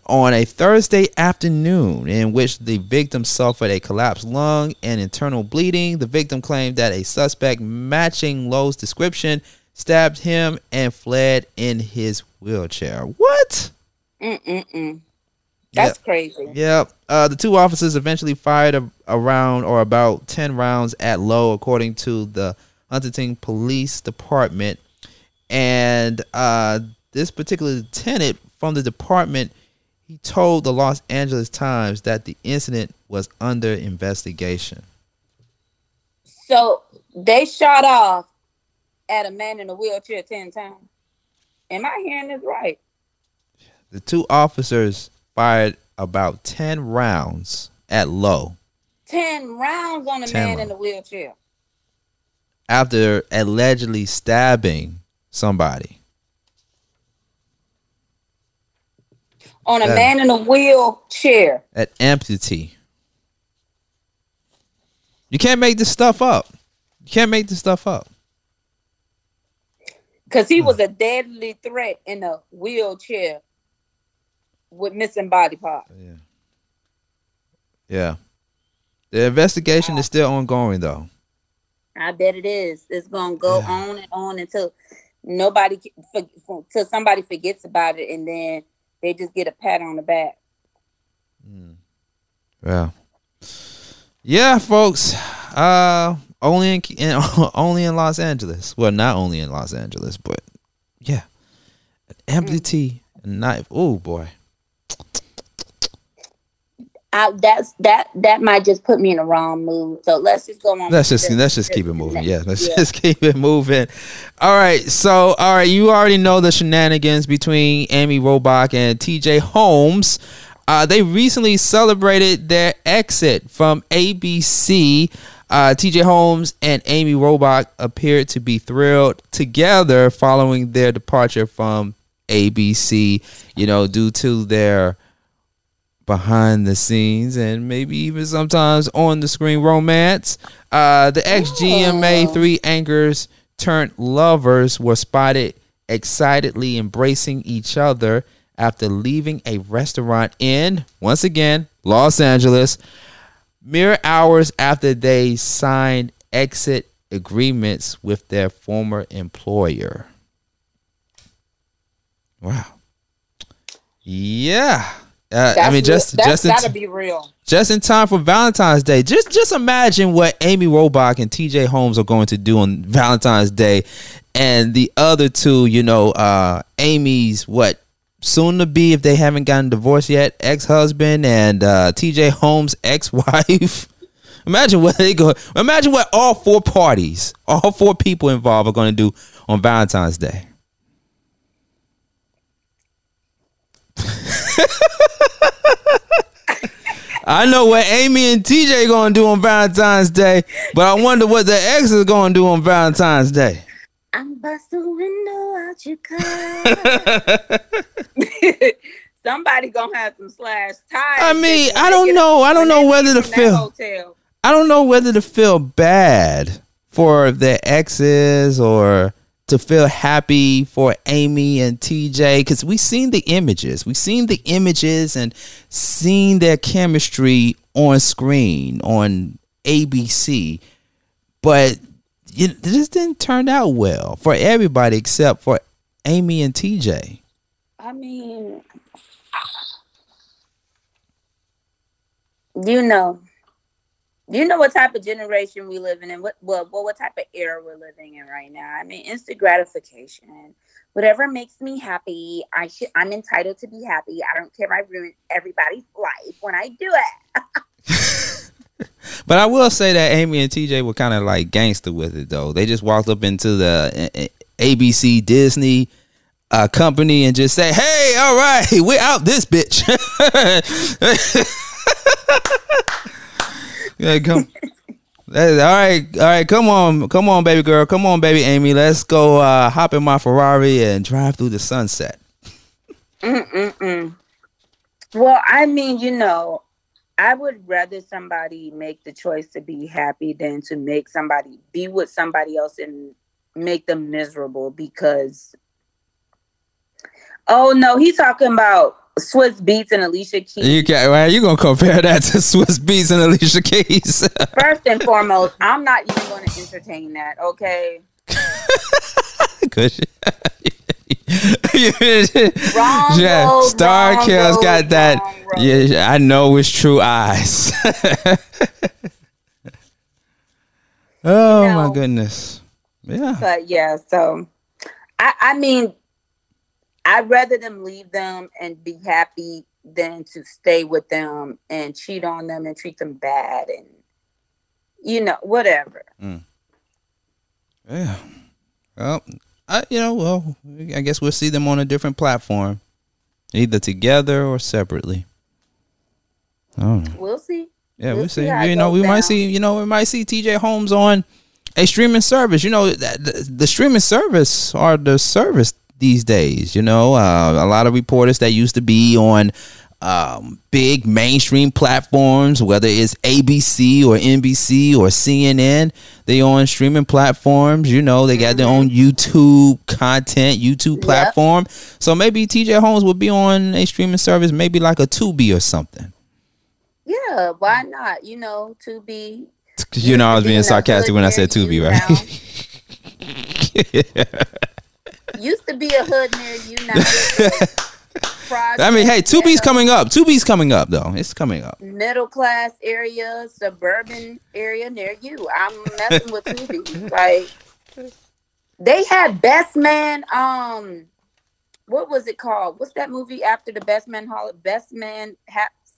on a Thursday afternoon in which the victim suffered a collapsed lung and internal bleeding. The victim claimed that a suspect matching Lowe's description stabbed him and fled in his wheelchair. What?
Mm-mm-mm. That's crazy.
Yep. Uh, the two officers eventually fired a, a round or about 10 rounds at Lowe, according to the Huntington Police Department. And uh, this particular lieutenant from the department, he told the Los Angeles Times that the incident was under investigation.
So they shot off at a man in a wheelchair 10 times. Am I hearing this right?
The two officers fired about 10 rounds at Lowe
10 rounds on a
10
man in a wheelchair.
after allegedly stabbing somebody.
On a
That-
man in a wheelchair.
at amputee. You can't make this stuff up. You can't make this stuff up.
Because
Hmm.
he was a deadly threat in a wheelchair with missing body parts.
Yeah. Yeah. The investigation is still ongoing though.
I bet it is. It's gonna go
Yeah.
on and on until nobody, ca- for, for, till somebody forgets about it, and then they just get a pat on the back. Mm.
Yeah. Yeah, folks. Uh only in, in only in Los Angeles. Well, not only in Los Angeles, but yeah. An amputee, a knife. Oh boy.
I, that's that. That might just put me in the wrong mood. So let's just go on.
Let's just let's just keep it moving. Yeah, let's
yeah.
just keep it moving. All right. So, all right, you already know the shenanigans between Amy Robach and TJ Holmes. Uh, they recently celebrated their exit from ABC. Uh, TJ Holmes and Amy Robach appeared to be thrilled together following their departure from ABC. You know, due to their behind the scenes and maybe even sometimes on the screen romance. Uh, the ex GMA three anchors turned lovers were spotted excitedly embracing each other after leaving a restaurant in once again Los Angeles mere hours after they signed exit agreements with their former employer. Wow. Yeah. Uh, I mean, just
real-
just in,
gotta be real.
just in time for Valentine's Day. Just just imagine what Amy Robach and TJ Holmes are going to do on Valentine's Day, and the other two, you know, uh, Amy's what soon to be if they haven't gotten divorced yet, ex husband, and uh, TJ Holmes' ex wife. Imagine what they go. Imagine what all four parties, all four people involved, are going to do on Valentine's Day. I know what Amy and TJ gonna do on Valentine's Day, but I wonder what the ex is gonna do on Valentine's Day.
I'm bust the window out your car. Somebody gonna have some slash tires.
I mean, I don't know. I don't know whether to feel.
Hotel.
I don't know whether to feel bad for the exes or to feel happy for Amy and TJ because we've seen the images. We've seen the images and seen their chemistry on screen on ABC, but it just didn't turn out well for everybody except for Amy and TJ.
I mean, you know, you know what type of generation we live in and what well, what what type of era we're living in right now. I mean, instant gratification. Whatever makes me happy, I should I'm entitled to be happy. I don't care if I ruin everybody's life when I do it.
but I will say that Amy and TJ were kind of like gangster with it though. They just walked up into the uh, uh, ABC Disney uh, company and just say, "Hey, all right, we're out this bitch." Yeah, come. all right, all right, come on, come on, baby girl, come on, baby Amy. Let's go uh, hop in my Ferrari and drive through the sunset.
Mm-mm-mm. Well, I mean, you know, I would rather somebody make the choice to be happy than to make somebody be with somebody else and make them miserable because. Oh no, he's talking about Swizz Beatz and Alicia Keys.
You can well, you gonna compare that to Swizz Beatz and Alicia Keys?
First and foremost, I'm not even going to entertain that. Okay.
Cause
wrong
yeah,
road,
Star
wrong
Kills
road,
got that. Yeah, I know it's true eyes. oh my goodness. Yeah.
But yeah, so I I mean, I'd rather them leave them and be happy than to stay with them and cheat on them and treat them bad and you know whatever. Mm.
Yeah. Well, I, you know, well, I guess we'll see them on a different platform, either together or separately. I don't know.
We'll see.
Yeah,
We'll
we'll
see
see. You know, we might see. You know, we might see T.J. Holmes on a streaming service. You know, the, the streaming service are the service these days. You know, uh, a lot of reporters that used to be on um, big mainstream platforms, whether it's ABC or NBC or CNN, they on streaming platforms. You know, they got their own YouTube content, YouTube
Yep.
platform. So maybe T.J. Holmes would be on a streaming service, maybe like a Tubi or something.
Yeah, why not? You know, to be
You know, I was
Used to be
being sarcastic when I said Tubi, right?
used to be a hood near you now.
I mean, hey, two B's coming up. Two B's coming up, though. It's coming up.
middle class area, suburban area near you. I'm messing with Tubi. Like they had Best Man. Um, what was it called? What's that movie after the Best Man Hall? Best Man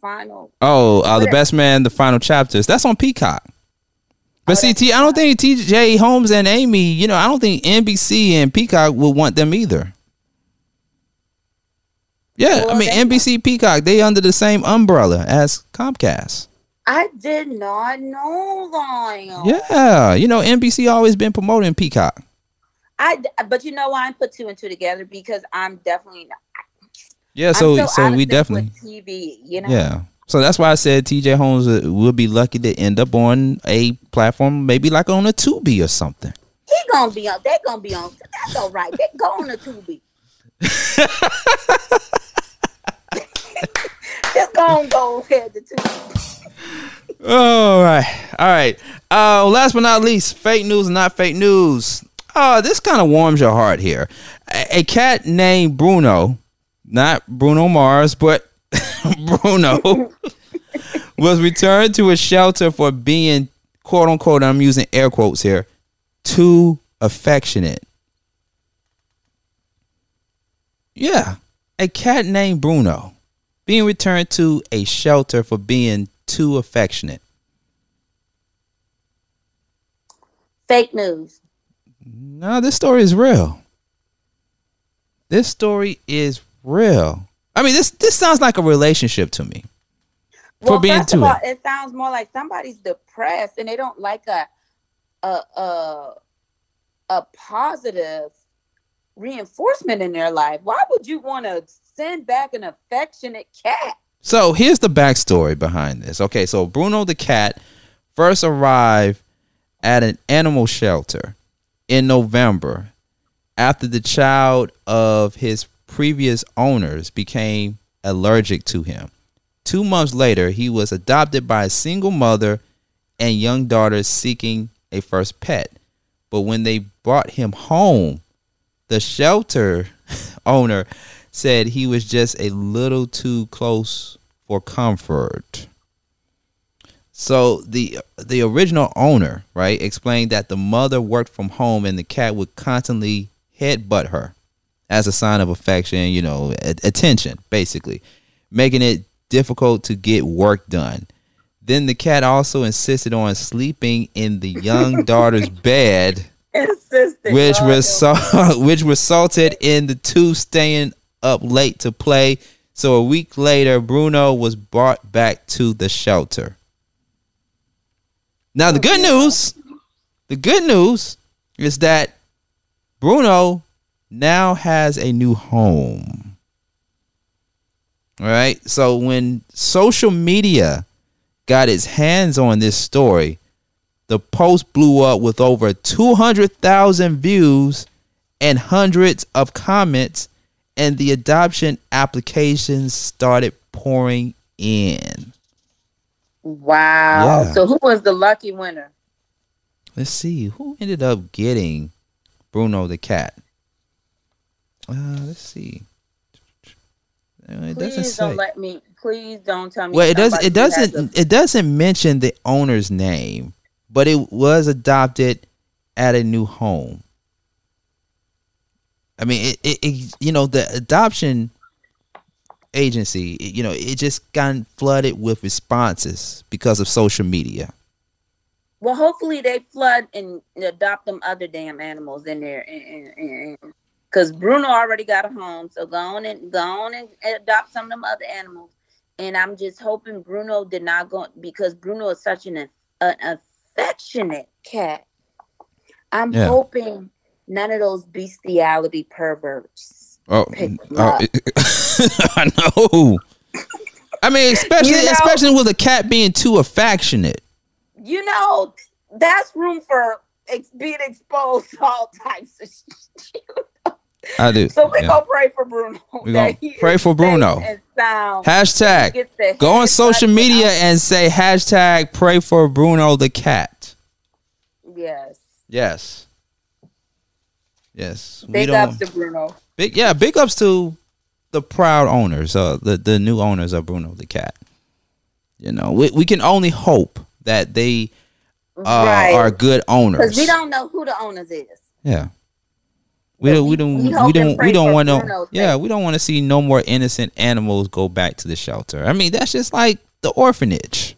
Final.
Oh, uh, the best man, the final chapters. That's on Peacock. But
Oh,
see, T, I don't think TJ Holmes and Amy, you know, I don't think NBC and Peacock will want them either. Yeah, I mean, NBC, Peacock, they under the same umbrella as Comcast.
I did not know that.
Yeah, you know, NBC always been promoting Peacock.
I but you know why I put two and two together because I'm definitely not.
Yeah, so so
of
we definitely
TV. You know.
Yeah. So that's why I said TJ Holmes uh, will be lucky to end up on a platform, maybe like on a Tubi or something.
He gonna be on. They gonna be on. That's all right. They go on the Tubi. Just gonna go ahead to Tubi.
All right. All right. Uh, last but not least, fake news, not fake news. Uh, this kind of warms your heart here. A, a cat named Bruno, not Bruno Mars, but Bruno, was returned to a shelter for being, quote unquote, I'm using air quotes here, too affectionate. Yeah. A cat named Bruno being returned to a shelter for being too affectionate.
Fake news.
No, this story is real. This story is real. I mean, this this sounds like a relationship to me. for being
of all,
it.
it sounds more like somebody's depressed and they don't like a a a, a positive reinforcement in their life. Why would you want to send back an affectionate cat?
So here's the backstory behind this. Okay, so Bruno the cat first arrived at an animal shelter in November after the child of his previous owners became allergic to him. Two months later, he was adopted by a single mother and young daughter seeking a first pet. But when they brought him home, the shelter owner said he was just a little too close for comfort. So the the original owner, right, explained that the mother worked from home and the cat would constantly headbutt her as a sign of affection, you know, attention, basically, making it difficult to get work done. Then the cat also insisted on sleeping in the young daughter's bed
Insistent.
which result, which resulted in the two staying up late to play. So a week later, Bruno was brought back to the shelter. Now the good news, the good news is that Bruno now has a new home. All right. So when social media got its hands on this story, the post blew up with over 200,000 views and hundreds of comments, and the adoption applications started pouring in.
Wow.
Yeah.
So who was the lucky winner?
Let's see who ended up getting Bruno the cat. Uh, let's see. Uh, It
Please don't let me. Please don't tell me.
Well, it does.
somebody
It doesn't. It doesn't mention the owner's name, but it was adopted at a new home. I mean, it. it, it you know, the adoption agency. you know, it just got flooded with responses because of social media.
Well, hopefully they flood and adopt them other damn animals in there, because Bruno already got a home. So go on and go on and adopt some of them other animals. And I'm just hoping Bruno did not go because Bruno is such an an affectionate cat. I'm
Yeah.
hoping none of those bestiality perverts.
Oh,
up.
Uh, I know. I mean, especially
You know-
especially with a cat being too affectionate.
You know, that's room for ex- being exposed to all types of shit.
I do.
So we're
Yeah.
gonna pray for Bruno.
We gonna pray for Bruno. Hashtag go on social media
out.
and say hashtag pray for Bruno the cat.
Yes.
Yes. Yes.
Big ups to Bruno.
big yeah, big ups to the proud owners, uh the, the new owners of Bruno the cat. You know, we, we can only hope that they uh,
right.
are good owners.
Because we don't know who the owners is.
Yeah. We don't. We don't.
we
We, don't. We don't want to. Yeah, we don't want to see no more innocent animals go back to the shelter. I mean, that's just like the orphanage.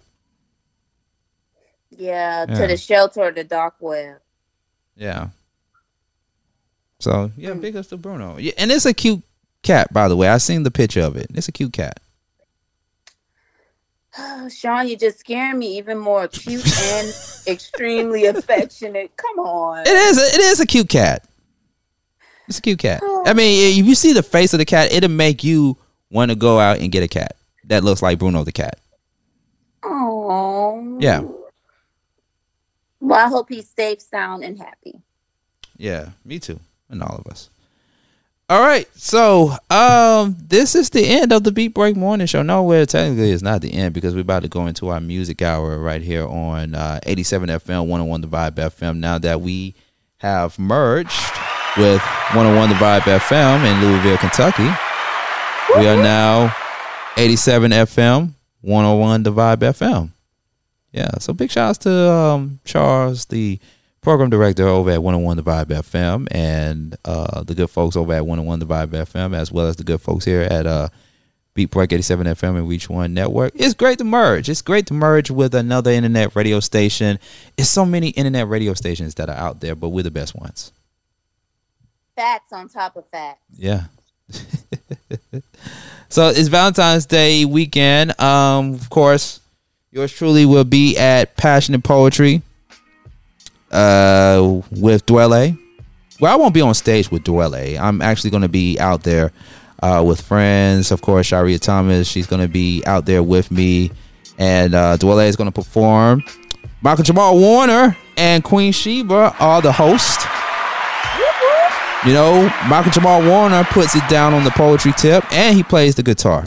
Yeah,
Yeah.
to the shelter or the dark web.
Yeah. So yeah,
Mm.
big ups to Bruno. Yeah, and it's a cute cat, by the way. I seen the picture of it. It's a cute cat.
Sean, you're just scaring me even more. Cute and extremely affectionate. Come on.
It is. A, it is a cute cat. It's a cute cat. I mean, if you see the face of the cat, it'll make you want to go out and get a cat that looks like Bruno the cat.
Oh.
Yeah.
Well, I hope he's safe, sound, and happy.
Yeah, me too, and all of us. All right, so um, this is the end of the Beat Break Morning Show. No, well, technically it's not the end because we're about to go into our music hour right here on uh, 87 FM, 101 The Vibe FM. Now that we have merged with 101 The Vibe FM in Louisville, Kentucky, we are now 87 FM, 101 The Vibe FM. Yeah, so big shouts to um, Charles, the program director over at 101 The Vibe FM, and uh, the good folks over at 101 The Vibe FM, as well as the good folks here at uh, Beat Break 87 FM and Reach One Network. It's great to merge. It's great to merge with another internet radio station. It's so many internet radio stations that are out there, but we're the best ones.
Facts on top of facts.
Yeah. So it's Valentine's Day weekend. Um, of course, yours truly will be at Passionate Poetry uh, with Dwele. Well, I won't be on stage with Dwele. I'm actually going to be out there uh, with friends. Of course, Sharia Thomas, she's going to be out there with me. And uh, Dwele is going to perform. Malcolm-Jamal Warner and Queen Sheba are the hosts. You know, Malcolm-Jamal Warner puts it down on the poetry tip and he plays the guitar.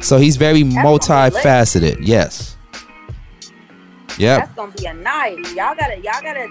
So he's very multifaceted. Yes. Yep.
That's gonna be a night. Y'all gotta, y'all gotta,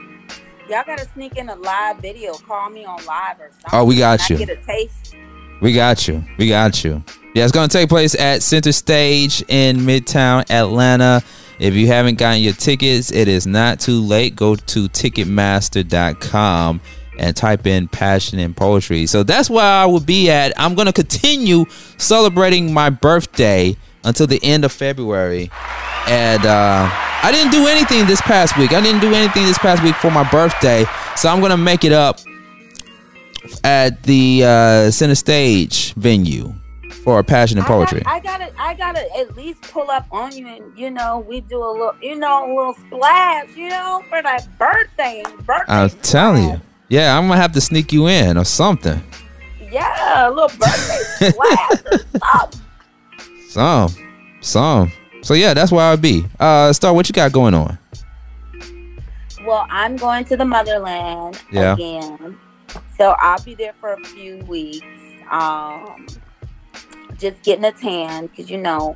y'all gotta sneak in a live video. Call me on live or something.
Oh, we got you.
Get a taste.
We got you. We got you. Yeah, it's to take place at Center Stage in Midtown Atlanta. If you haven't gotten your tickets, it is not too late. Go to ticketmaster.com and type in passion and poetry. So that's where I will be at. I'm going to continue celebrating my birthday until the end of February. And uh, I didn't do anything this past week. I didn't do anything this past week for my birthday. So I'm going to make it up at the uh, Center Stage venue for a passion and poetry.
I, got, I gotta, I gotta at least pull up on you, and you know, we do a little, you know, a little splash, you know, for that birthday. birthday
I'm telling you. Yeah, I'm gonna have to sneak you in or something.
Yeah, a little birthday splash or something.
Some, some. So yeah, that's where I'll be. Uh, Star, what you got going on?
Well, I'm going to the motherland
Yeah.
again, so I'll be there for a few weeks. Um, just getting a tan because you know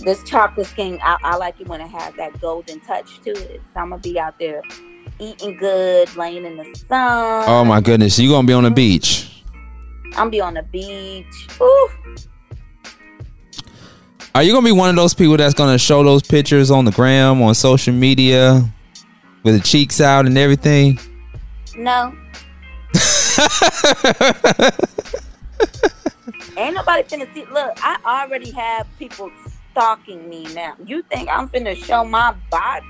this chocolate skin. I, I like it when it has that golden touch to it. So I'm gonna be out there eating good, laying in the sun.
Oh my goodness, you gonna be on the beach?
I'm gonna be on the beach. Ooh,
Are you gonna be one of those people that's gonna show those pictures on the gram on social media with the cheeks out and everything?
no. Ain't nobody finna see. Look, I already have people stalking me now. You think I'm finna show my body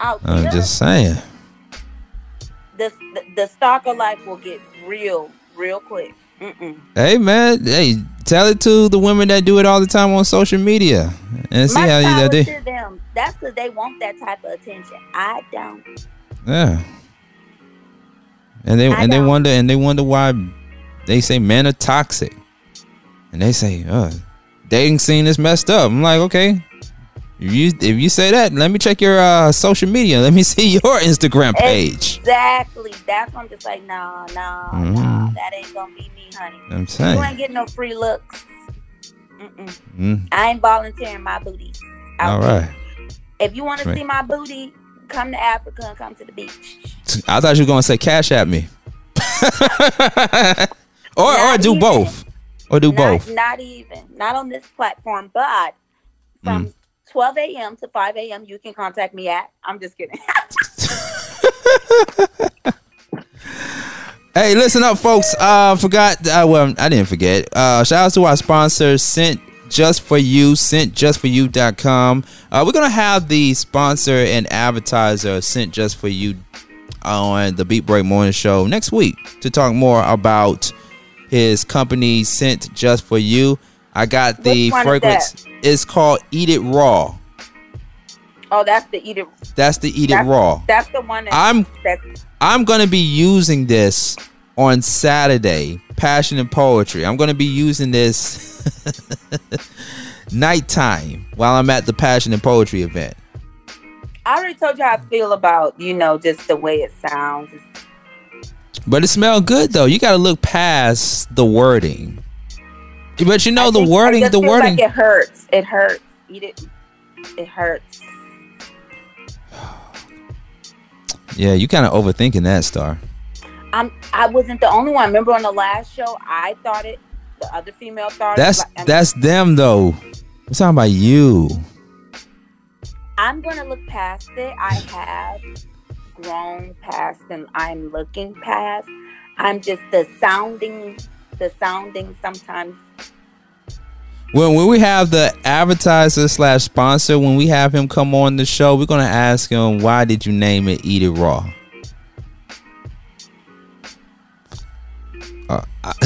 out
I'm
here?
just saying.
the, the the stalker life will get real, real quick. Mm-mm.
Hey man, hey, tell it to the women that do it all the time on social media and see
My
how you that
to them. That's because they want that type of attention. I don't.
Yeah. And they
I
and they
don't.
wonder and they wonder why they say men are toxic. And they say, uh, dating scene is messed up. I'm like, okay. If you if you say that, let me check your uh, social media. Let me see your Instagram page.
Exactly. That's why I'm just like, no, no, no. That ain't gonna be me, honey.
I'm saying You
ain't getting no free looks. Mm-mm.
Mm,
I ain't volunteering my booty.
all
there.
right.
If you want to see my booty, come to Africa and come to the beach.
I thought you were gonna say cash at me. or or do
even.
both. Or do
not,
both.
Not even. Not on this platform, but from
Mm.
12 a.m. to 5 a.m. you can contact me at. I'm just kidding.
Hey, listen up, folks. Uh, forgot. Uh, well, I didn't forget. Uh, shout out to our sponsor, Scent Just for You, ScentJustForYou.com. Uh, we're gonna have the sponsor and advertiser Scent Just for You on the Beat Break Morning Show next week to talk more about his company, Scent Just for You. I got the
one is
called Eat It Raw.
oh, that's the eat it.
That's the Eat It Raw.
That's the one that,
I'm
that's
I'm gonna be using this on Saturday, Passion and Poetry. I'm gonna be using this nighttime while I'm at the Passion and Poetry event.
I already told you how I feel about, you know, just the way it sounds.
But it smelled good though. You gotta look past the wording. But you know
I
the
think-
wording, the wording.
Like it hurts. It hurts. Eat it. It hurts.
yeah, you kind of overthinking that, Star.
I'm. I wasn't the only one. Remember on the last show, I thought it. The other female thought
That's
it. and
that's them though. I'm talking about you.
I'm gonna look past it. I have grown past, and I'm looking past. I'm just the sounding. The sounding sometimes.
When when we have the advertiser slash sponsor, when we have him come on the show, we're gonna ask him why did you name it Eat It Raw. Uh, I-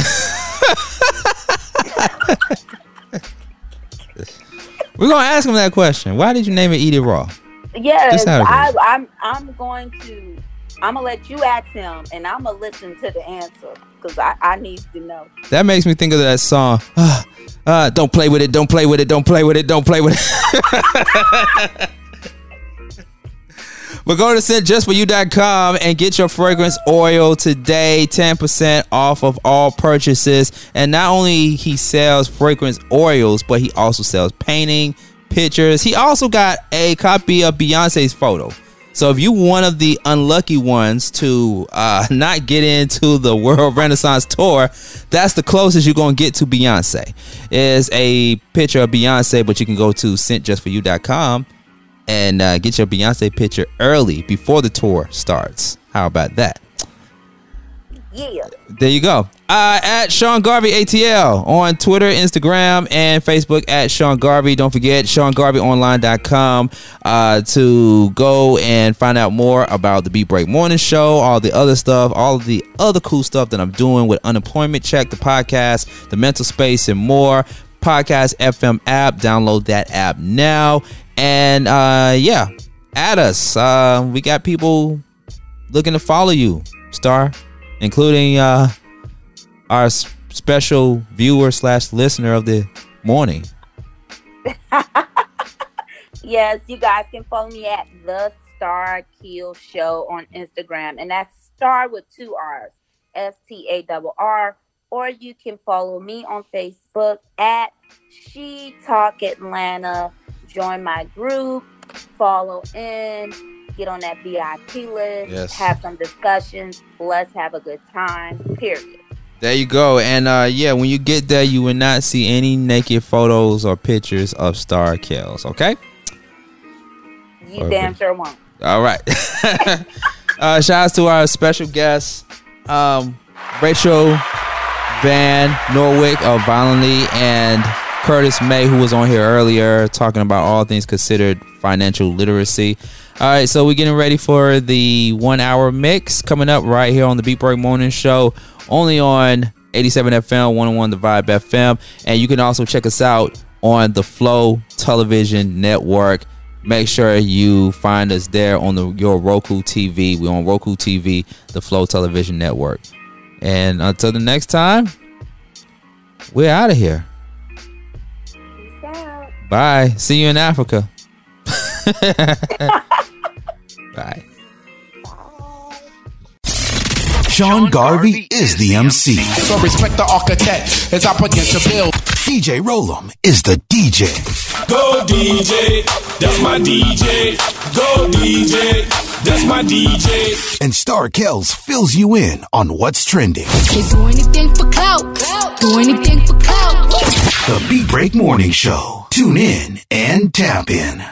We're gonna ask him that question. Why did you name it Eat It Raw?
Yes,
how it
I,
is.
I'm. I'm going to. I'm gonna let you ask him, and I'm gonna listen to the answer because I, I need to know.
That makes me think of that song. Ah, don't play with it. Don't play with it. Don't play with it. Don't play with it. but go to send scentjustforyou.com and get your fragrance oil today. 10% off of all purchases. And not only he sells fragrance oils, but he also sells painting, pictures. He also got a copy of Beyonce's photo. So if you're one of the unlucky ones to uh, not get into the World Renaissance Tour, that's the closest you're gonna get to Beyonce. Is a picture of Beyonce, but you can go to scentjustforyou.com and uh, get your Beyonce picture early before the tour starts. How about that?
Yeah.
There you go. Uh, at Sean Garvey ATL on Twitter, Instagram, and Facebook at Sean Garvey. Don't forget SeanGarveyOnline.com uh, to go and find out more about the Beat Break Morning Show, all the other stuff, all of the other cool stuff that I'm doing with Unemployment Check, the podcast, the Mental Space, and more. Podcast FM app. Download that app now. And uh, yeah, add us. Uh, we got people looking to follow you, Star, including uh, our special viewer slash listener of the morning.
Yes, you guys can follow me at the Star Keel Show on Instagram, and that's Star with two R's, S T A double R. Or you can follow me on Facebook at She Talk Atlanta. Join my group, follow in, get on that VIP list,
Yes.
have some discussions. Let's have a good time. Period.
There you go. And uh, yeah, when you get there, you will not see any naked photos or pictures of Star Kills. Okay.
You damn sure won't.
All right. uh, shout outs to our special guests, um, Rachel Van Nortwick of Vinylly and Curtis May, who was on here earlier talking about all things considered financial literacy. All right, so we're getting ready for the one hour mix coming up right here on the Beat Break Morning Show, only on 87 FM, 101 The Vibe FM. And you can also check us out on the Flow Television Network. Make sure you find us there on the your Roku TV. We're on Roku TV, the Flow Television Network. And until the next time, we're out of here.
Peace out.
Bye. See you in Africa. Bye.
Sean Garvey is the MC.
So respect the architect as I begin to build.
DJ Rollum is the DJ.
Go DJ, that's my DJ. Go DJ, that's my DJ.
And Star Kells fills you in on what's trending.
Can't do anything for clout. Do anything for clout.
The Beat Break Morning Show. Tune in and tap in.